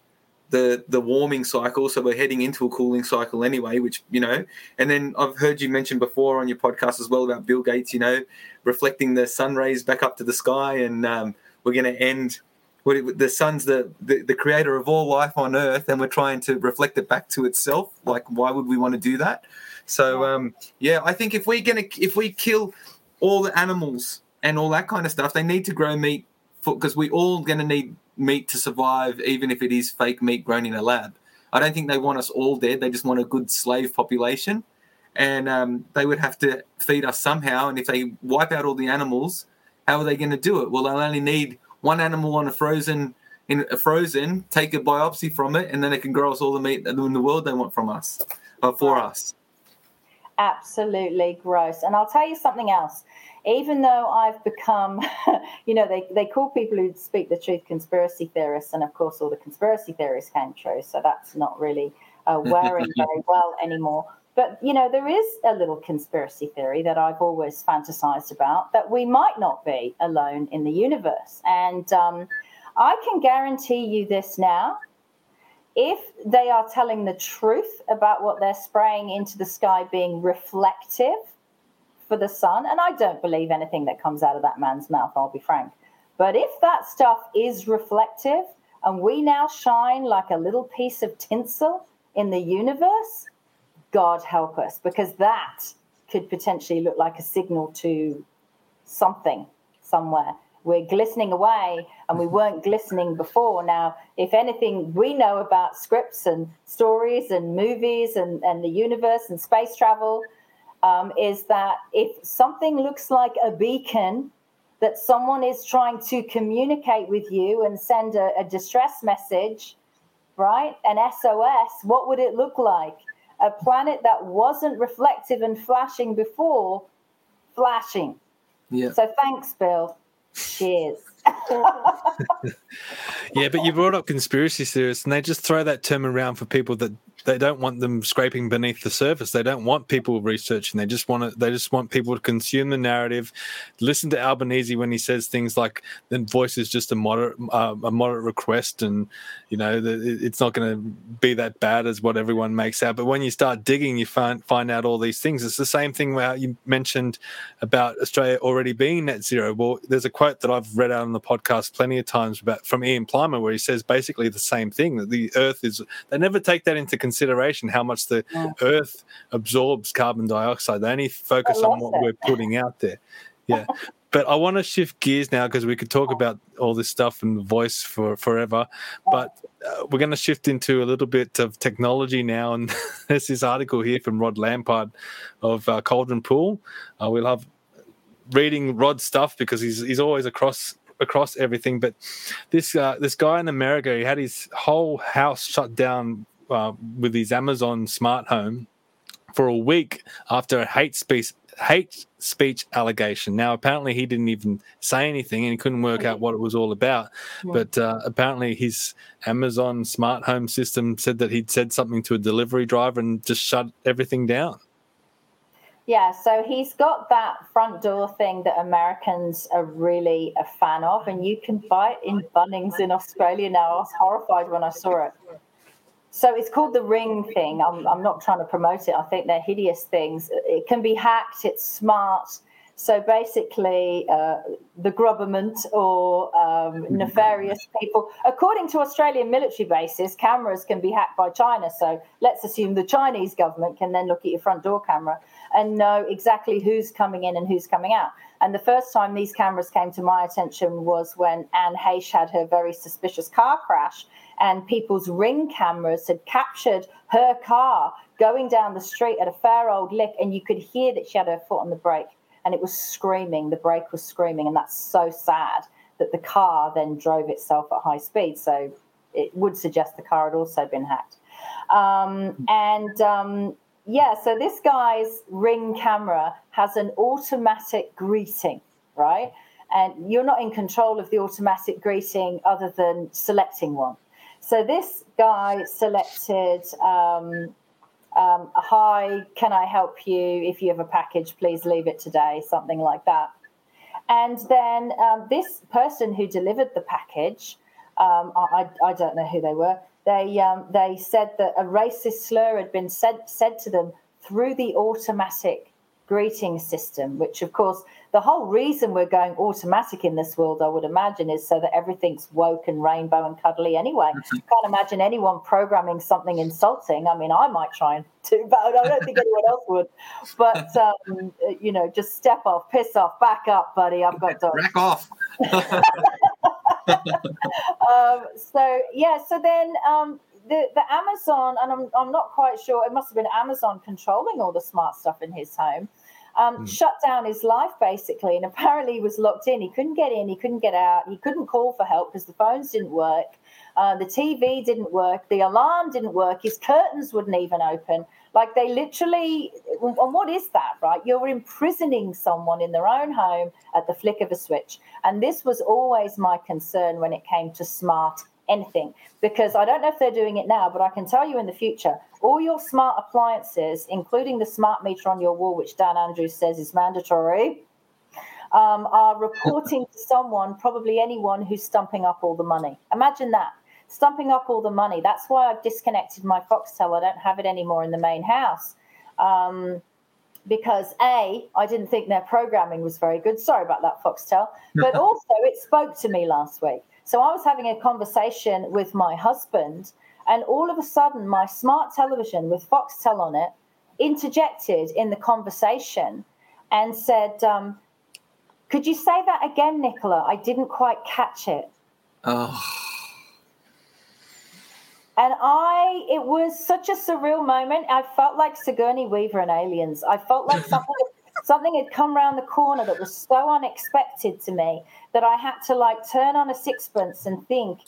the the warming cycle. So we're heading into a cooling cycle anyway, which you know. And then I've heard you mention before on your podcast as well about Bill Gates, you know, reflecting the sun rays back up to the sky, and um, we're going to end the sun's the, the the creator of all life on earth and we're trying to reflect it back to itself. Like why would we want to do that? So um yeah i think if we're gonna if we kill all the animals and all that kind of stuff they need to grow meat because we all gonna need meat to survive even if it is fake meat grown in a lab. I don't think they want us all dead they just want a good slave population. And um, they would have to feed us somehow and if they wipe out all the animals how are they going to do it? Well they'll only need one animal on a frozen in a frozen, take a biopsy from it, and then it can grow us all the meat in the world they want from us, or for us. Absolutely gross. And I'll tell you something else. Even though I've become, you know, they, they call people who speak the truth conspiracy theorists, and of course, all the conspiracy theories came true. So that's not really uh, wearing very well anymore. But, you know, there is a little conspiracy theory that I've always fantasized about that we might not be alone in the universe. And um, I can guarantee you this now if they are telling the truth about what they're spraying into the sky being reflective for the sun, and I don't believe anything that comes out of that man's mouth, I'll be frank. But if that stuff is reflective, and we now shine like a little piece of tinsel in the universe, God help us, because that could potentially look like a signal to something somewhere. We're glistening away and we weren't glistening before. Now, if anything we know about scripts and stories and movies and, and the universe and space travel um, is that if something looks like a beacon that someone is trying to communicate with you and send a, a distress message, right? An SOS, what would it look like? A planet that wasn't reflective and flashing before, flashing. Yeah. So thanks, Bill. Cheers. yeah, but you brought up conspiracy theorists, and they just throw that term around for people that they don't want them scraping beneath the surface. They don't want people researching. They just want to. They just want people to consume the narrative. Listen to Albanese when he says things like, "The voice is just a moderate, uh, a moderate request," and you know, the, it's not going to be that bad as what everyone makes out. But when you start digging, you find find out all these things. It's the same thing where you mentioned about Australia already being net zero. Well, there's a quote that I've read out on the podcast plenty of times about from Ian Plimer where he says basically the same thing that the Earth is. They never take that into consideration how much the Yeah. Earth absorbs carbon dioxide. They only focus on what that. we're putting out there. Yeah. But I want to shift gears now because we could talk about all this stuff and voice for forever. But uh, we're going to shift into a little bit of technology now. And there's this article here from Rod Lampard of uh, Cauldron Pool. Uh, we love reading Rod's stuff because he's he's always across across everything. But this uh, this guy in America, he had his whole house shut down uh, with his Amazon smart home for a week after a hate speech hate speech allegation. Now, apparently, he didn't even say anything, and he couldn't work out what it was all about. Yeah. But uh, apparently, his Amazon smart home system said that he'd said something to a delivery driver and just shut everything down. Yeah, so he's got that front door thing that Americans are really a fan of, and you can buy it in Bunnings in Australia now. I was horrified when I saw it. So it's called the Ring thing. I'm, I'm not trying to promote it. I think they're hideous things. It can be hacked. It's smart. So basically, uh, the government or um, nefarious people, according to Australian military bases, cameras can be hacked by China. So let's assume the Chinese government can then look at your front door camera and know exactly who's coming in and who's coming out. And the first time these cameras came to my attention was when Anne Heche had her very suspicious car crash, and people's ring cameras had captured her car going down the street at a fair old lick, and you could hear that she had her foot on the brake, and it was screaming. The brake was screaming, and that's so sad that the car then drove itself at high speed. So it would suggest the car had also been hacked. Um, and um, yeah, so this guy's ring camera has an automatic greeting, right? And you're not in control of the automatic greeting other than selecting one. So this guy selected, um, um, hi, can I help you? If you have a package, please leave it today, something like that. And then um, this person who delivered the package, um, I, I don't know who they were. They um, they said that a racist slur had been said said to them through the automatic greeting system. Which, of course, the whole reason we're going automatic in this world, I would imagine, is so that everything's woke and rainbow and cuddly. Anyway, can't imagine anyone programming something insulting. I mean, I might try and do, but I don't think anyone else would. But um, you know, just step off, piss off, back up, buddy. I've got dogs. Rack off. um, so yeah, so then um, the the Amazon, and I'm I'm not quite sure. It must have been Amazon controlling all the smart stuff in his home. Um, Shut down his life basically, and apparently he was locked in. He couldn't get in, he couldn't get out, he couldn't call for help because the phones didn't work, uh, the TV didn't work, the alarm didn't work, his curtains wouldn't even open. Like they literally, and what is that, right? You're imprisoning someone in their own home at the flick of a switch. And this was always my concern when it came to smart anything, because I don't know if they're doing it now, but I can tell you in the future, all your smart appliances, including the smart meter on your wall, which Dan Andrews says is mandatory, um, are reporting to someone, probably anyone who's stumping up all the money. Imagine that. Stumping up all the money. That's why I've disconnected my Foxtel. I don't have it anymore in the main house. Um, because A, I didn't think their programming was very good. Sorry about that, Foxtel. But also, it spoke to me last week. So I was having a conversation with my husband, and all of a sudden, my smart television with Foxtel on it interjected in the conversation and said, um, Could you say that again, Nicola? I didn't quite catch it. Oh. And I, it was such a surreal moment. I felt like Sigourney Weaver and Aliens. I felt like something, something had come round the corner that was so unexpected to me that I had to like turn on a sixpence and think.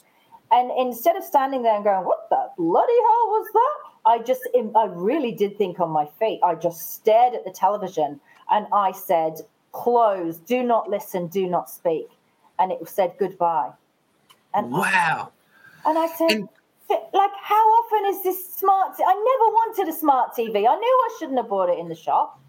And instead of standing there and going, "What the bloody hell was that?" I just, I really did think on my feet. I just stared at the television and I said, "Close. Do not listen. Do not speak." And it said goodbye. And wow. And I said, and- like, how often is this smart? T- I never wanted a smart TV. I knew I shouldn't have bought it in the shop,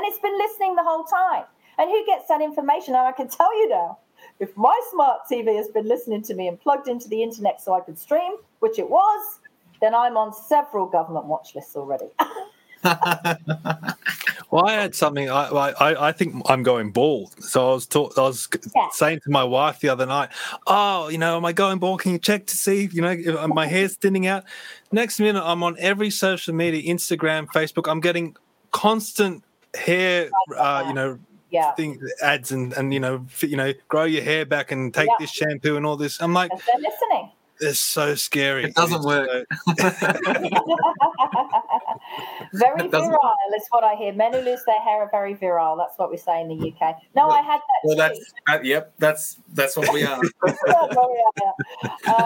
and it's been listening the whole time. And who gets that information? And I can tell you now, if my smart TV has been listening to me and plugged into the internet so I could stream, which it was, then I'm on several government watch lists already. Well, I had something. I, I I think I'm going bald. So I was talk, I was yeah. saying to my wife the other night, "Oh, you know, am I going bald? Can you check to see? You know, if uh, my hair's thinning out." Next minute, I'm on every social media, Instagram, Facebook. I'm getting constant hair, uh, you know, yeah. thing ads and and you know, you know, grow your hair back and take yeah. this shampoo and all this. I'm like, they're listening. It's so scary. It doesn't work. very virile is what I hear. Men who lose their hair are very virile. That's what we say in the UK. No, I had that. Well, that's uh, yep. That's that's what we are. uh,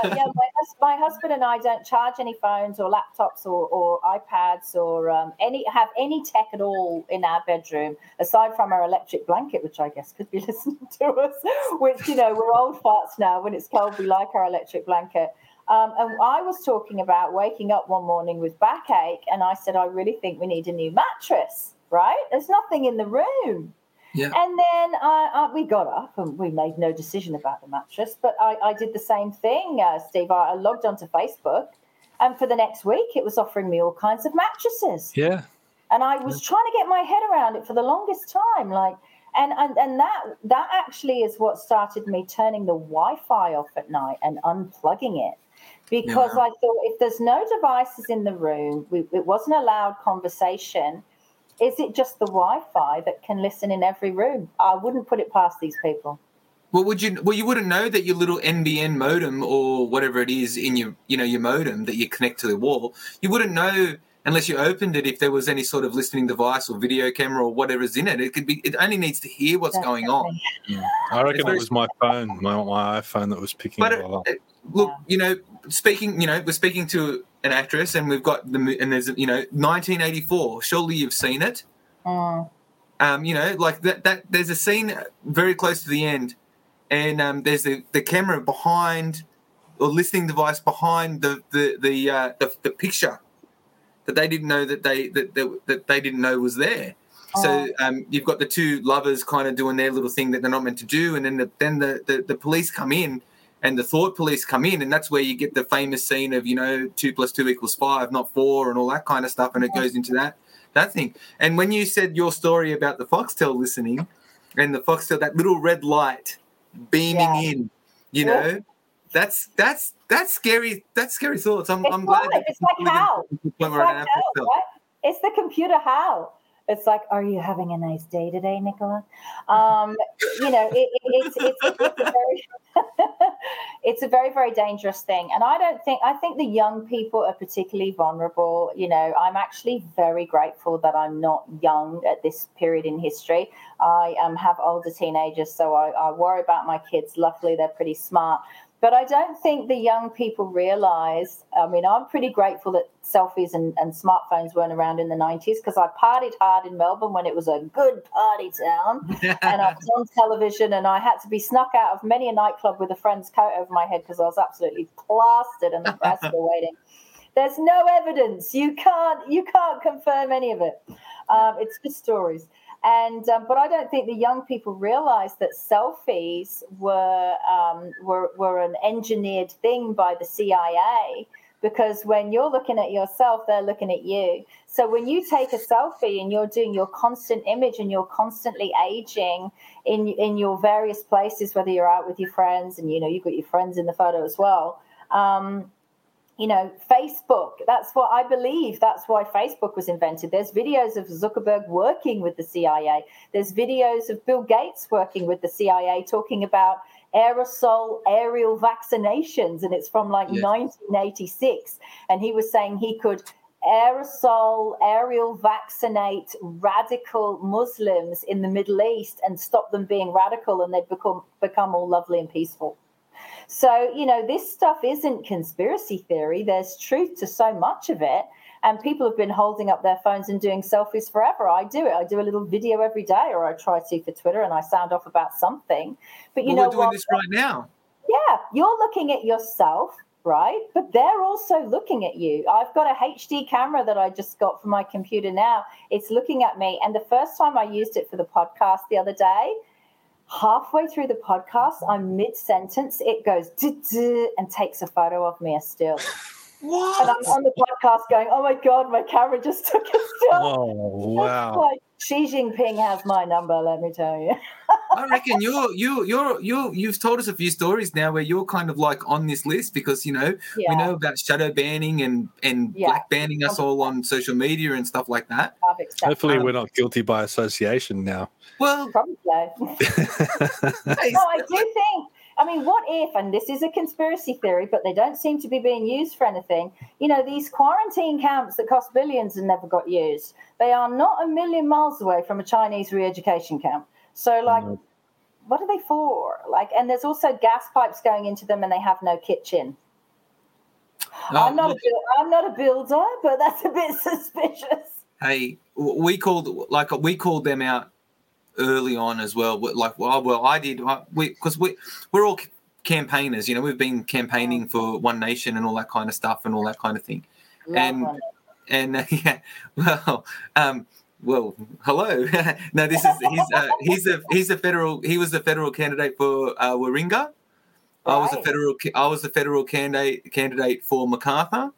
yeah, my, my, husband and I don't charge any phones or laptops or, or iPads or um, any have any tech at all in our bedroom aside from our electric blanket, which I guess could be listening to us. Which you know we're old farts now. When it's cold, we like our electric blanket. Um, and I was talking about waking up one morning with backache, and I said, I really think we need a new mattress, right? There's nothing in the room. Yeah. And then uh, uh, we got up and we made no decision about the mattress, but I, I did the same thing, uh, Steve. I, I logged onto Facebook, and for the next week, it was offering me all kinds of mattresses. Yeah. And I was trying to get my head around it for the longest time, like. And, and and that that actually is what started me turning the Wi-Fi off at night and unplugging it because yeah. I thought if there's no devices in the room, we, it wasn't a loud conversation. Is it just the Wi-Fi that can listen in every room? I wouldn't put it past these people. Well, would you? Well, you wouldn't know that your little NBN modem or whatever it is in your, you know, your modem that you connect to the wall. You wouldn't know unless you opened it if there was any sort of listening device or video camera or whatever's in it. It could be. It only needs to hear what's Definitely. going on. Yeah. I reckon it was my phone, my, my iPhone that was picking but it all up. Look, you know, speaking, you know, we're speaking to an actress, and we've got the and there's you know 1984. Surely you've seen it. Mm. Um, you know, like that. That there's a scene very close to the end, and um, there's the, the camera behind or listening device behind the the the, uh, the the picture that they didn't know that they that that, that they didn't know was there. So oh. um, you've got the two lovers kind of doing their little thing that they're not meant to do, and then the, then the, the, the police come in and the thought police come in, and that's where you get the famous scene of you know two plus two equals five, not four, and all that kind of stuff, and it goes into that that thing. And when you said your story about the Foxtel listening, and the Foxtel that little red light beaming yeah. in, you know, yeah. that's that's that's scary. That's scary thoughts. I'm, I'm glad. It's like how. It's, like it's the computer how it's like, are you having a nice day today, Nicola? Um, you know, it, it, it's, it's, it's, a very, it's a very, very dangerous thing. And I don't think, I think the young people are particularly vulnerable. You know, I'm actually very grateful that I'm not young at this period in history. I um, have older teenagers, so I, I worry about my kids. Luckily, they're pretty smart. But I don't think the young people realize. I mean, I'm pretty grateful that selfies and, and smartphones weren't around in the 90s because I partied hard in Melbourne when it was a good party town. and I was on television and I had to be snuck out of many a nightclub with a friend's coat over my head because I was absolutely plastered and the press were waiting. There's no evidence. You can't you can't confirm any of it. Um, it's just stories. And um, but I don't think the young people realised that selfies were um, were were an engineered thing by the CIA because when you're looking at yourself, they're looking at you. So when you take a selfie and you're doing your constant image and you're constantly aging in in your various places, whether you're out with your friends and you know you've got your friends in the photo as well. Um, you know, Facebook, that's what I believe. That's why Facebook was invented. There's videos of Zuckerberg working with the CIA. There's videos of Bill Gates working with the CIA talking about aerosol aerial vaccinations. And it's from like Yes. 1986. And he was saying he could aerosol aerial vaccinate radical Muslims in the Middle East and stop them being radical and they'd become, become all lovely and peaceful. So, you know, this stuff isn't conspiracy theory. There's truth to so much of it. And people have been holding up their phones and doing selfies forever. I do it. I do a little video every day, or I try to for Twitter, and I sound off about something. But you well, know we're doing what? this right now. Yeah, you're looking at yourself, right? But they're also looking at you. I've got a HD camera that I just got for my computer now. It's looking at me. And the first time I used it for the podcast the other day, halfway through the podcast, I'm mid sentence, it goes and takes a photo of me a still. What? And I'm on the podcast going, oh my God, my camera just took a still. Oh wow! Like, Xi Jinping has my number, let me tell you. I reckon you're you you're you you've told us a few stories now where you're kind of like on this list because you know we know about shadow banning and and Yeah. black banning us all on social media and stuff like that. Hopefully, Um, we're not guilty by association now. Well, probably. no, I do think. I mean, what if, and this is a conspiracy theory, but they don't seem to be being used for anything. You know, these quarantine camps that cost billions and never got used, they are not a million miles away from a Chinese re education camp. So, like, what are they for? Like, and there's also gas pipes going into them and they have no kitchen. I'm not a I'm not a builder, but that's a bit suspicious. hey, we called like we called them out early on as well. Like, well, well, I did. We because we we're all campaigners. You know, we've been campaigning for One Nation and all that kind of stuff and all that kind of thing. and and uh, yeah, well, um, well, hello. no, this is he's uh, he's a he's a federal. He was the federal candidate for uh, Warringah. I was a federal. I was the federal candidate candidate for Macarthur.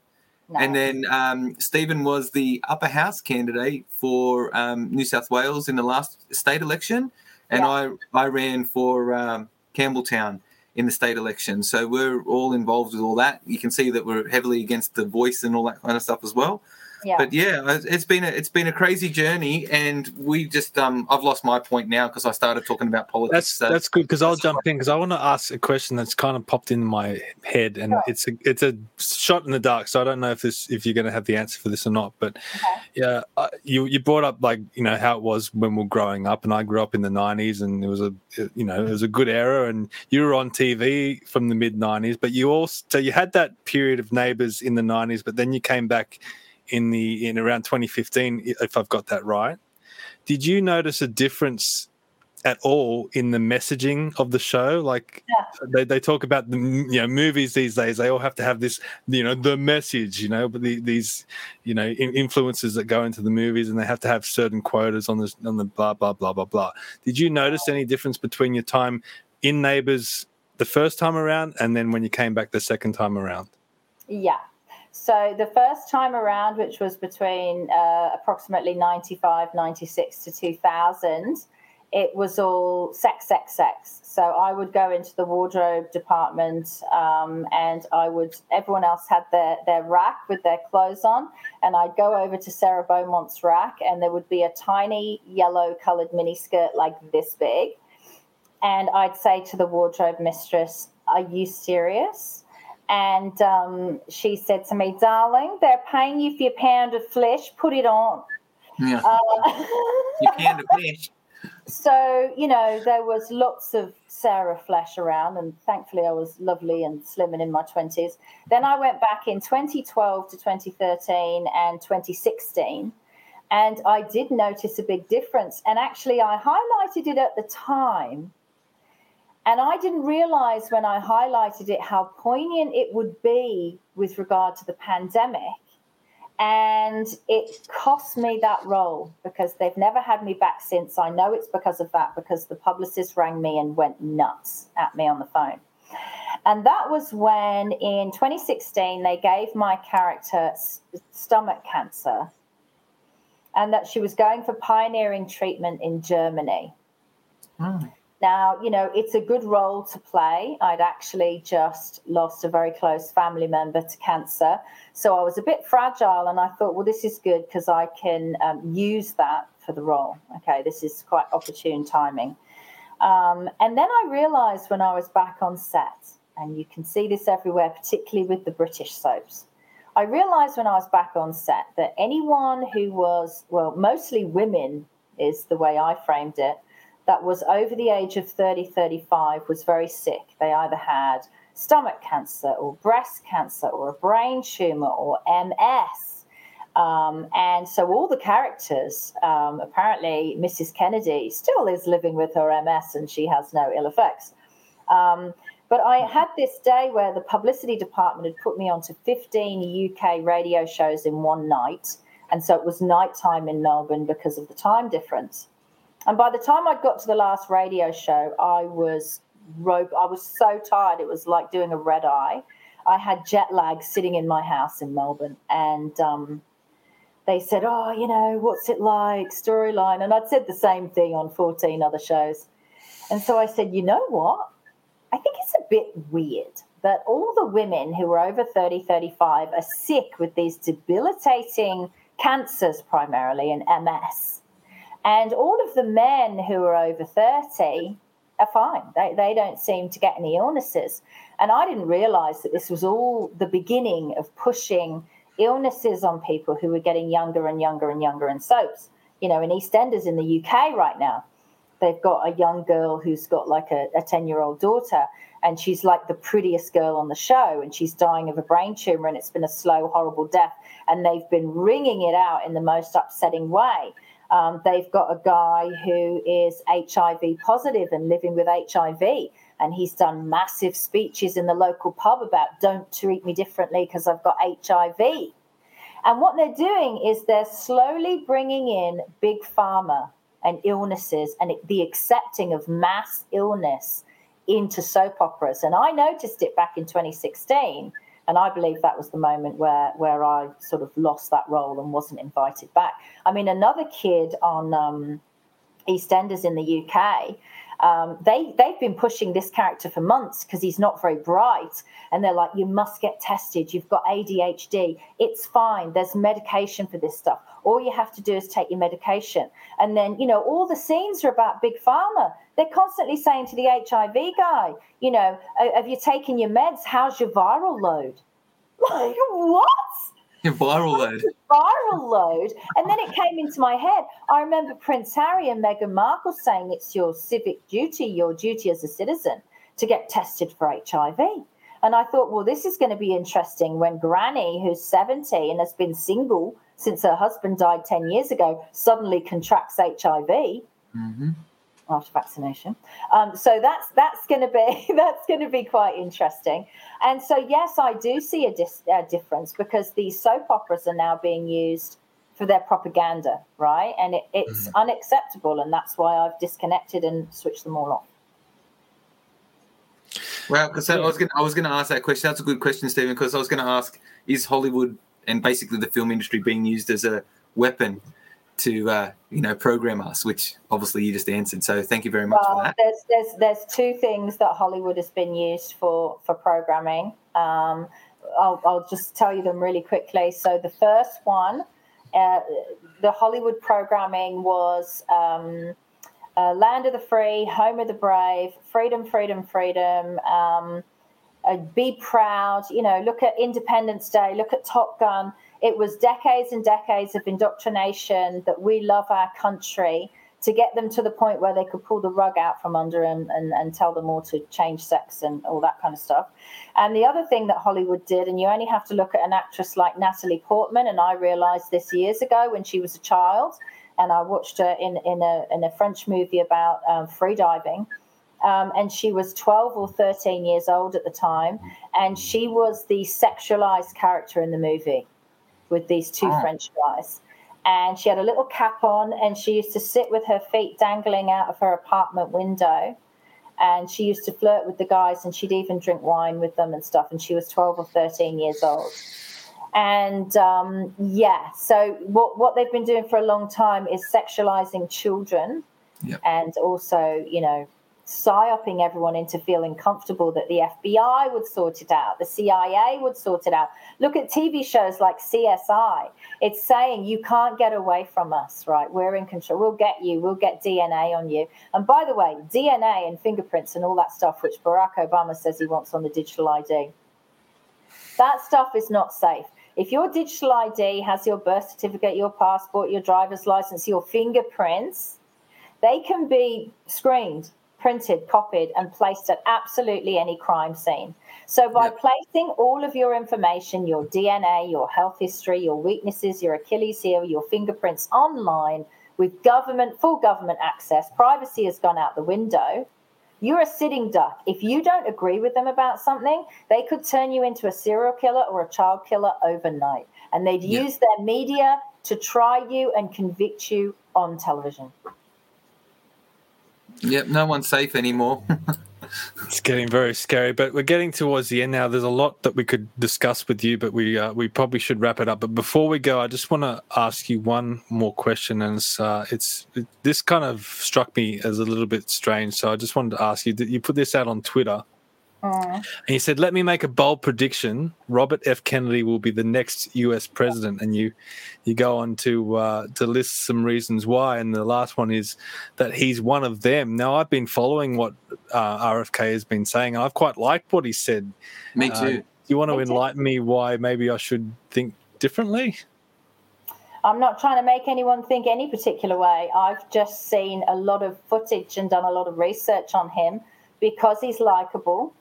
And then um, Steven was the upper house candidate for um, New South Wales in the last state election, and I I ran for um, Campbelltown in the state election. So we're all involved with all that. You can see that we're heavily against the voice and all that kind of stuff as well. Yeah. But yeah, it's been a it's been a crazy journey, and we just um I've lost my point now because I started talking about politics. That's so- that's good because I'll jump in because I want to ask a question that's kind of popped in my head and it's a it's a shot in the dark. So I don't know if this if you're going to have the answer for this or not. But yeah, uh, you you brought up like you know how it was when we are growing up, and I grew up in the '90s, and it was a you know it was a good era, and you were on TV from the mid '90s, but you also so you had that period of Neighbours in the '90s, but then you came back in the in around 2015, if I've got that right. Did you notice a difference at all in the messaging of the show? Like they, they talk about the you know movies these days. They all have to have this you know the message. You know, but the, these you know influences that go into the movies, and they have to have certain quotas on the on the blah blah blah blah blah. Did you notice any difference between your time in Neighbours the first time around and then when you came back the second time around? Yeah. So the first time around, which was between uh, approximately 95, 96 to 2000, it was all sex, sex, sex. So I would go into the wardrobe department um, and I would, everyone else had their, their rack with their clothes on. And I'd go over to Sarah Beaumont's rack and there would be a tiny yellow colored mini skirt like this big. And I'd say to the wardrobe mistress, Are you serious? And um, she said to me, Darling, they're paying you for your pound of flesh, put it on. Yeah. Uh, you can of flesh. so, you know, there was lots of Sarah flesh around, and thankfully I was lovely and slim and in my 20s. Then I went back in 2012 to 2013 and 2016, and I did notice a big difference. And actually, I highlighted it at the time. And I didn't realize when I highlighted it how poignant it would be with regard to the pandemic. And it cost me that role because they've never had me back since. I know it's because of that, because the publicist rang me and went nuts at me on the phone. And that was when in 2016 they gave my character stomach cancer and that she was going for pioneering treatment in Germany. Hmm. Now, you know, it's a good role to play. I'd actually just lost a very close family member to cancer. So I was a bit fragile, and I thought, well, this is good because I can um, use that for the role. Okay, this is quite opportune timing. Um, and then I realized when I was back on set, and you can see this everywhere, particularly with the British soaps. I realized when I was back on set that anyone who was, well, mostly women is the way I framed it, that was over the age of 30, 35 was very sick. They either had stomach cancer or breast cancer or a brain tumor or MS. Um, and so all the characters, um, apparently Mrs. Kennedy still is living with her MS and she has no ill effects. Um, but I had this day where the publicity department had put me onto 15 UK radio shows in one night. And so it was nighttime in Melbourne because of the time difference. And by the time I got to the last radio show, I was ro- I was so tired. It was like doing a red eye. I had jet lag sitting in my house in Melbourne, and um, they said, "Oh, you know, what's it like?" Storyline, and I'd said the same thing on 14 other shows. And so I said, "You know what? I think it's a bit weird that all the women who are over 30, 35 are sick with these debilitating cancers primarily and MS. And all of the men who are over 30 are fine. They, they don't seem to get any illnesses. And I didn't realize that this was all the beginning of pushing illnesses on people who were getting younger and younger and younger in soaps. You know, in EastEnders in the UK right now, they've got a young girl who's got like a 10 year old daughter and she's like the prettiest girl on the show and she's dying of a brain tumor and it's been a slow horrible death and they've been wringing it out in the most upsetting way um, they've got a guy who is hiv positive and living with hiv and he's done massive speeches in the local pub about don't treat me differently because i've got hiv and what they're doing is they're slowly bringing in big pharma and illnesses and the accepting of mass illness into soap operas. And I noticed it back in 2016. And I believe that was the moment where, where I sort of lost that role and wasn't invited back. I mean, another kid on um, EastEnders in the UK, um, they they've been pushing this character for months because he's not very bright, and they're like, "You must get tested. You've got ADHD. It's fine. There's medication for this stuff. All you have to do is take your medication." And then you know all the scenes are about big pharma. They're constantly saying to the HIV guy, "You know, have you taken your meds? How's your viral load?" Like what? Your viral load. viral load. And then it came into my head. I remember Prince Harry and Meghan Markle saying it's your civic duty, your duty as a citizen, to get tested for HIV. And I thought, well, this is going to be interesting when Granny, who's 70 and has been single since her husband died 10 years ago, suddenly contracts HIV Mm-hmm. After vaccination. Um, so that's that's going to be that's going to be quite interesting. And so yes, I do see a, dis- a difference because these soap operas are now being used for their propaganda, right? And it, it's unacceptable, and that's why I've disconnected and switched them all off. Well, because I was going I was going to ask that question. That's a good question, Steven. Because I was going to ask: Is Hollywood and basically the film industry being used as a weapon to uh, you know program us? Which obviously you just answered. So thank you very much for that. there's there's there's two things that Hollywood has been used for for programming. Um, I'll, I'll just tell you them really quickly. So the first one, uh, the Hollywood programming was um, uh, Land of the Free, Home of the Brave, Freedom, Freedom, Freedom. Um, uh, be proud. You know, look at Independence Day. Look at Top Gun. It was decades and decades of indoctrination that we love our country to get them to the point where they could pull the rug out from under them and, and tell them all to change sex and all that kind of stuff. And the other thing that Hollywood did, and you only have to look at an actress like Natalie Portman, and I realized this years ago when she was a child, and I watched her in, in, a, in a French movie about um, freediving. Um, and she was 12 or 13 years old at the time, and she was the sexualized character in the movie with these two Ah. French guys. And she had a little cap on, and she used to sit with her feet dangling out of her apartment window. and she used to flirt with the guys and she'd even drink wine with them and stuff and she was 12 or 13 years old and um, yeah so what, what they've been doing for a long time is sexualizing children Yep. and also you know psyoping everyone into feeling comfortable that the FBI would sort it out, the CIA would sort it out. Look at TV shows like CSI. It's saying you can't get away from us, right? We're in control. We'll get you. We'll get DNA on you. And by the way, DNA and fingerprints and all that stuff, which Barack Obama says he wants on the digital ID, that stuff is not safe. If your digital ID has your birth certificate, your passport, your driver's license, your fingerprints, they can be screened printed, copied, and placed at absolutely any crime scene. So, by placing all of your information, your DNA, your health history, your weaknesses, your Achilles heel, your fingerprints online with government, full government access, privacy has gone out the window. You're a sitting duck. If you don't agree with them about something, they could turn you into a serial killer or a child killer overnight. And they'd Yeah. use their media to try you and convict you on television. Yep, no one's safe anymore. It's getting very scary, but we're getting towards the end now. There's a lot that we could discuss with you, but we uh, we probably should wrap it up. But before we go, I just want to ask you one more question, and it's uh, it's it, this kind of struck me as a little bit strange. So I just wanted to ask you that you put this out on Twitter, and you said, "Let me make a bold prediction: Robert F. Kennedy will be the next U.S. president." And you you go on to uh, to list some reasons why, and the last one is that he's one of them. Now, I've been following what uh, RFK has been saying, and I've quite liked what he said. Me Uh, too. do you want to enlighten me why maybe I should think differently? I'm not trying to make anyone think any particular way. I've just seen a lot of footage and done a lot of research on him because he's likable.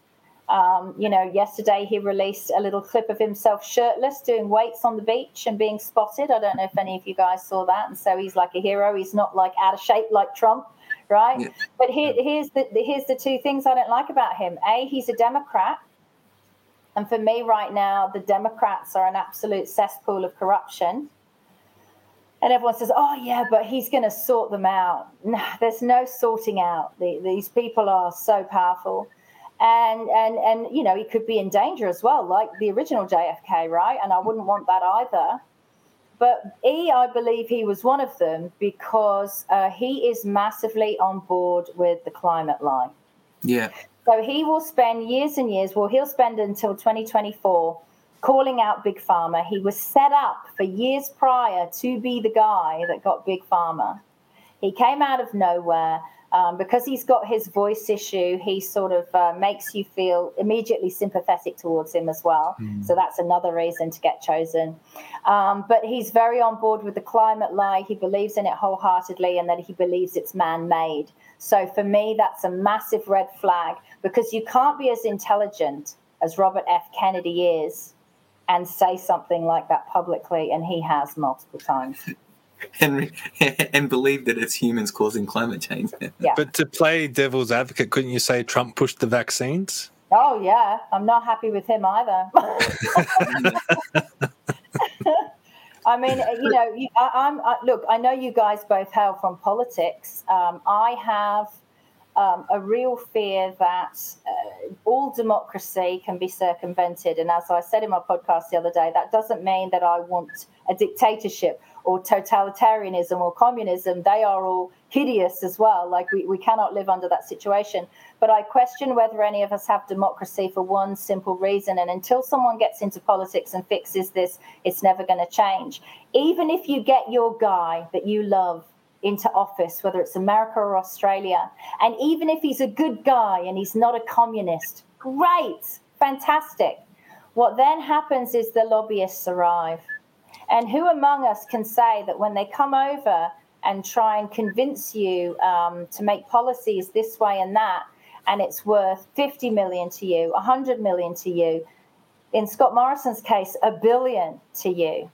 Um, you know, yesterday he released a little clip of himself shirtless doing weights on the beach and being spotted. I don't know if any of you guys saw that. And so he's like a hero. He's not like out of shape like Trump, right? But here, here's the here's the two things I don't like about him. A, he's a Democrat. And for me right now, the Democrats are an absolute cesspool of corruption. And everyone says, oh, yeah, but he's going to sort them out. No, there's no sorting out. The, these people are so powerful. And, and, and, you know, he could be in danger as well, like the original JFK, right? And I wouldn't want that either. But E, I believe he was one of them because uh, he is massively on board with the climate lie. Yeah. So he will spend years and years, well, he'll spend until 2024 calling out Big Pharma. He was set up for years prior to be the guy that got Big Pharma. He came out of nowhere. Um, because he's got his voice issue, he sort of uh, makes you feel immediately sympathetic towards him as well. So that's another reason to get chosen. Um, but he's very on board with the climate lie. He believes in it wholeheartedly and that he believes it's man made. So for me, that's a massive red flag because you can't be as intelligent as Robert F. Kennedy is and say something like that publicly, and he has multiple times. And, and believe that it's humans causing climate change. Yeah. But to play devil's advocate, couldn't you say Trump pushed the vaccines? Oh yeah, I'm not happy with him either. I mean, you know, you, I, I'm I, look. I know you guys both hail from politics. Um, I have um, a real fear that uh, all democracy can be circumvented, and as I said in my podcast the other day, that doesn't mean that I want a dictatorship or totalitarianism or communism. They are all hideous as well. Like we, we cannot live under that situation. But I question whether any of us have democracy for one simple reason. And until someone gets into politics and fixes this, it's never going to change. Even if you get your guy that you love into office, whether it's America or Australia, and even if he's a good guy and he's not a communist, great, fantastic. What then happens is the lobbyists arrive. And who among us can say that when they come over and try and convince you um, to make policies this way and that, and it's worth 50 million to you, 100 million to you, in Scott Morrison's case, a billion to you.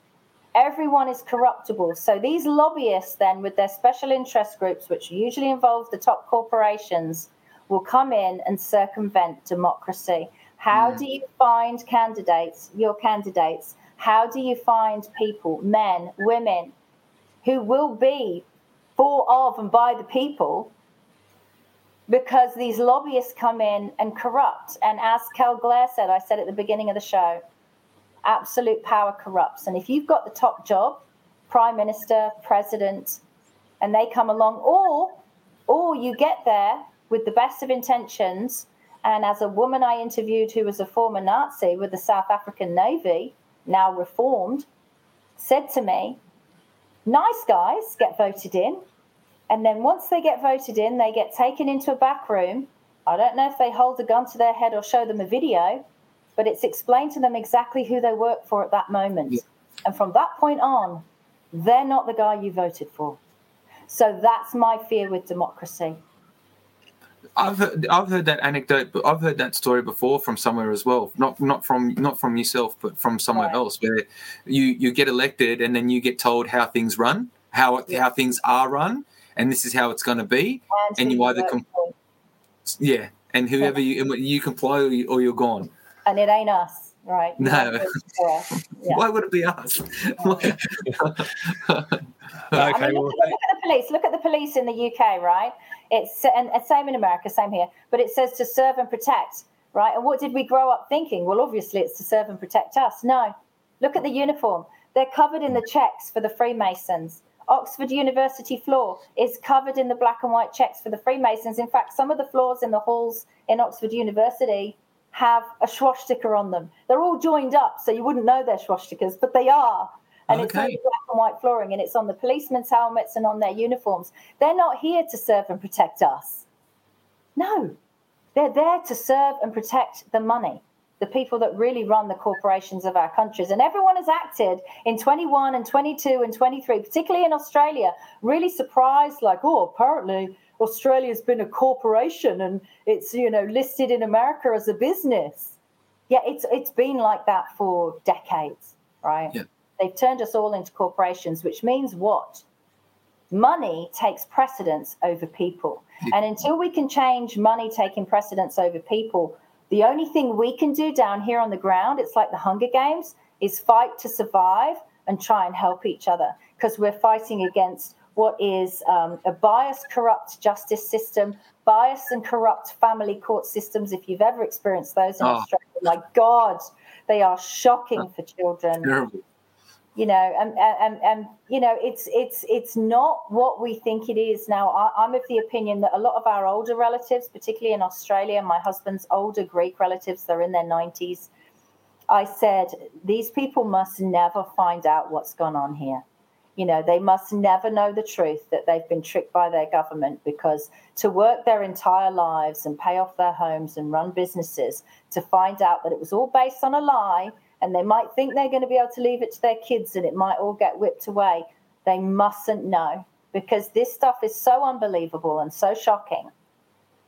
Everyone is corruptible. So these lobbyists, then, with their special interest groups, which usually involve the top corporations, will come in and circumvent democracy. How do you find candidates, your candidates? How do you find people, men, women, who will be for, of, and by the people because these lobbyists come in and corrupt. And as Kel Blair said, I said at the beginning of the show, absolute power corrupts. And if you've got the top job, prime minister, president, and they come along, or or you get there with the best of intentions. And as a woman I interviewed who was a former Nazi with the South African Navy, now reformed, said to me, nice guys get voted in. And then once they get voted in, they get taken into a back room. I don't know if they hold a gun to their head or show them a video, but it's explained to them exactly who they work for at that moment. Yeah. And from that point on, they're not the guy you voted for. So that's my fear with democracy. I've heard, I've heard that anecdote, but I've heard that story before from somewhere as well. Not not from not from yourself, but from somewhere right. else, where you you get elected and then you get told how things run, how yeah. how things are run, and this is how it's going to be, and, and you either com- yeah, and whoever you you comply or, you, or you're gone. And it ain't us, right? No. Yeah. Why would it be us? okay. I mean, look, look, at the police. Look at the police in the UK, right? It's and, and same in America, same here. But it says to serve and protect, right? And what did we grow up thinking? Well, obviously, it's to serve and protect us. No, look at the uniform. They're covered in the checks for the Freemasons. Oxford University floor is covered in the black and white checks for the Freemasons. In fact, some of the floors in the halls in Oxford University have a swastika on them. They're all joined up, so you wouldn't know they're swastikas, but they are and okay. it's on the black and white flooring, and it's on the policemen's helmets and on their uniforms. They're not here to serve and protect us. No, they're there to serve and protect the money, the people that really run the corporations of our countries. And everyone has acted in 21 and 22 and 23, particularly in Australia, really surprised, like, oh, apparently Australia's been a corporation and it's, you know, listed in America as a business. Yeah, it's it's been like that for decades, right? Yeah. They've turned us all into corporations, which means what? Money takes precedence over people. And until we can change money taking precedence over people, the only thing we can do down here on the ground, it's like the Hunger Games, is fight to survive and try and help each other because we're fighting against what is um, a biased, corrupt justice system, biased and corrupt family court systems. If you've ever experienced those in oh. Australia, my God, they are shocking for children. Terrible you know and, and and you know it's it's it's not what we think it is. Now I, am of the opinion that a lot of our older relatives particularly in australia my husband's older greek relatives they're in their 90s i said these people must never find out what's gone on here. You know they must never know the truth that they've been tricked by their government because to work their entire lives and pay off their homes and run businesses to find out that it was all based on a lie and they might think they're going to be able to leave it to their kids and it might all get whipped away. They mustn't know because this stuff is so unbelievable and so shocking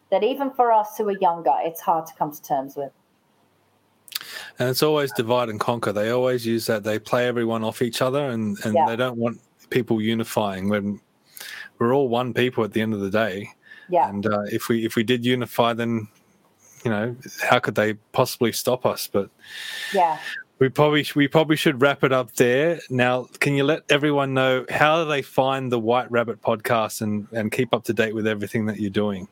that even for us who are younger, it's hard to come to terms with. And it's always divide and conquer. They always use that. They play everyone off each other and, and yeah. they don't want people unifying when we're all one people at the end of the day. Yeah. And uh, if we if we did unify, then you know how could they possibly stop us? But yeah, we probably we probably should wrap it up there. Now, can you let everyone know how they find the White Rabbit podcast and and keep up to date with everything that you're doing?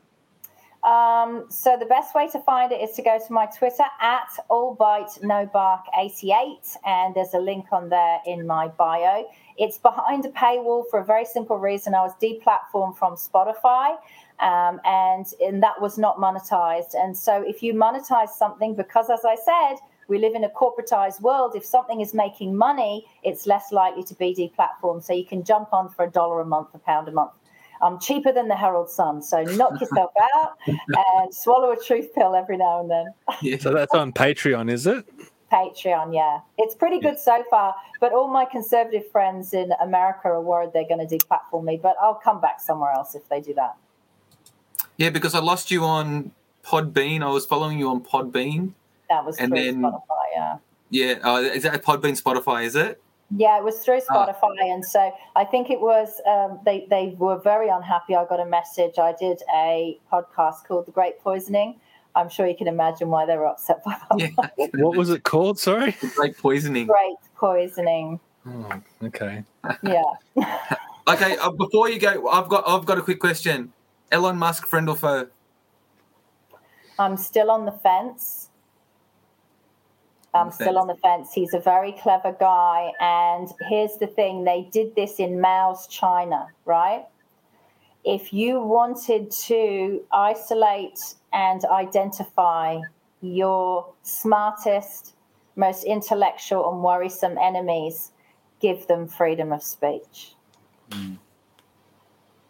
Um, so the best way to find it is to go to my Twitter at allbite88, and there's a link on there in my bio. It's behind a paywall for a very simple reason. I was deplatformed from Spotify, um, and and that was not monetized. And so if you monetize something, because as I said we live in a corporatized world. If something is making money, it's less likely to be deplatformed. So you can jump on for a dollar a month, a pound a month. I'm cheaper than the Herald Sun. So knock yourself out and swallow a truth pill every now and then. yeah, so that's on Patreon, is it? Patreon, yeah. It's pretty good so far, but all my conservative friends in America are worried they're going to deplatform me, but I'll come back somewhere else if they do that. Yeah, because I lost you on Podbean. I was following you on Podbean that was and through then, Spotify, yeah. Yeah, uh, is that Podbean Spotify? Is it? Yeah, it was through ah. Spotify, and so I think it was. Um, they they were very unhappy. I got a message. I did a podcast called The Great Poisoning. I'm sure you can imagine why they were upset by that. Yeah. what was it called? Sorry, Great Poisoning. Great Poisoning. Oh, okay. Yeah. okay. Uh, before you go, I've got I've got a quick question. Elon Musk, friend or foe? I'm still on the fence. Um, I'm still on the fence. He's a very clever guy. And here's the thing they did this in Mao's China, right? If you wanted to isolate and identify your smartest, most intellectual, and worrisome enemies, give them freedom of speech. Mm.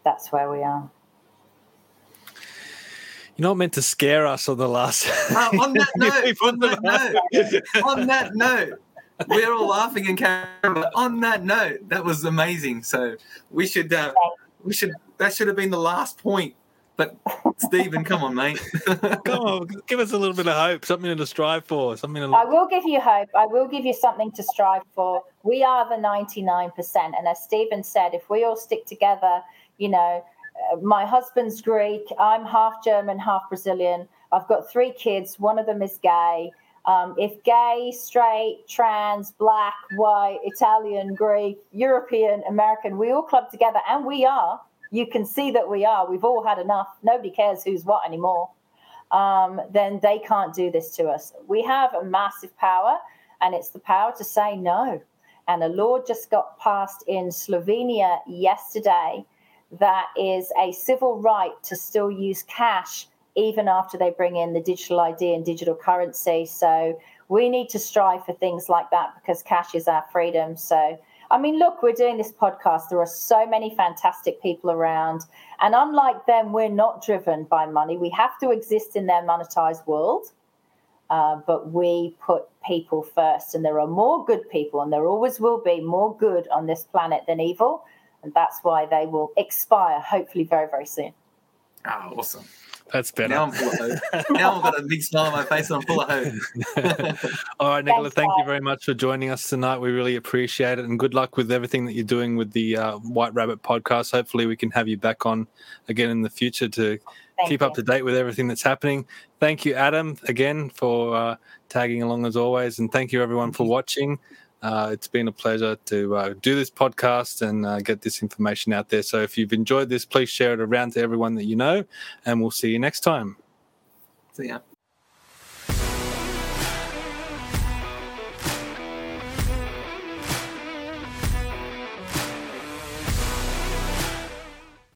That's where we are. You're not meant to scare us on the last. Uh, on that note, on that note, on that note, we're all laughing in camera. On that note, that was amazing. So we should, uh, we should, that should have been the last point. But Steven, come on, mate. come on, give us a little bit of hope, something to strive for, something to. I will give you hope. I will give you something to strive for. We are the 99%. And as Steven said, if we all stick together, you know, my husband's Greek, I'm half German, half Brazilian. I've got three kids, one of them is gay. Um, if gay, straight, trans, black, white, Italian, Greek, European, American, we all club together, and we are, you can see that we are. We've all had enough. Nobody cares who's what anymore. Um, then they can't do this to us. We have a massive power, and it's the power to say no. And a law just got passed in Slovenia yesterday that is a civil right to still use cash even after they bring in the digital ID and digital currency. So we need to strive for things like that because cash is our freedom. So, I mean, look, we're doing this podcast. There are so many fantastic people around. And unlike them, we're not driven by money. We have to exist in their monetized world. Uh, but we put people first, and there are more good people, and there always will be more good on this planet than evil. And that's why they will expire, hopefully, very, very soon. Ah, awesome. That's better. Now I'm full of hope. now I've got a big smile on my face and I'm full of hope. All right, Nicola, thank you very much for joining us tonight. We really appreciate it. And good luck with everything that you're doing with the uh, White Rabbit podcast. Hopefully, we can have you back on again in the future to Thank keep you. up to date with everything that's happening. Thank you, Adam, again for uh, tagging along as always. And thank you, everyone, for watching. Uh, it's been a pleasure to uh, do this podcast and uh, get this information out there. So if you've enjoyed this, please share it around to everyone that you know, and we'll see you next time. See ya.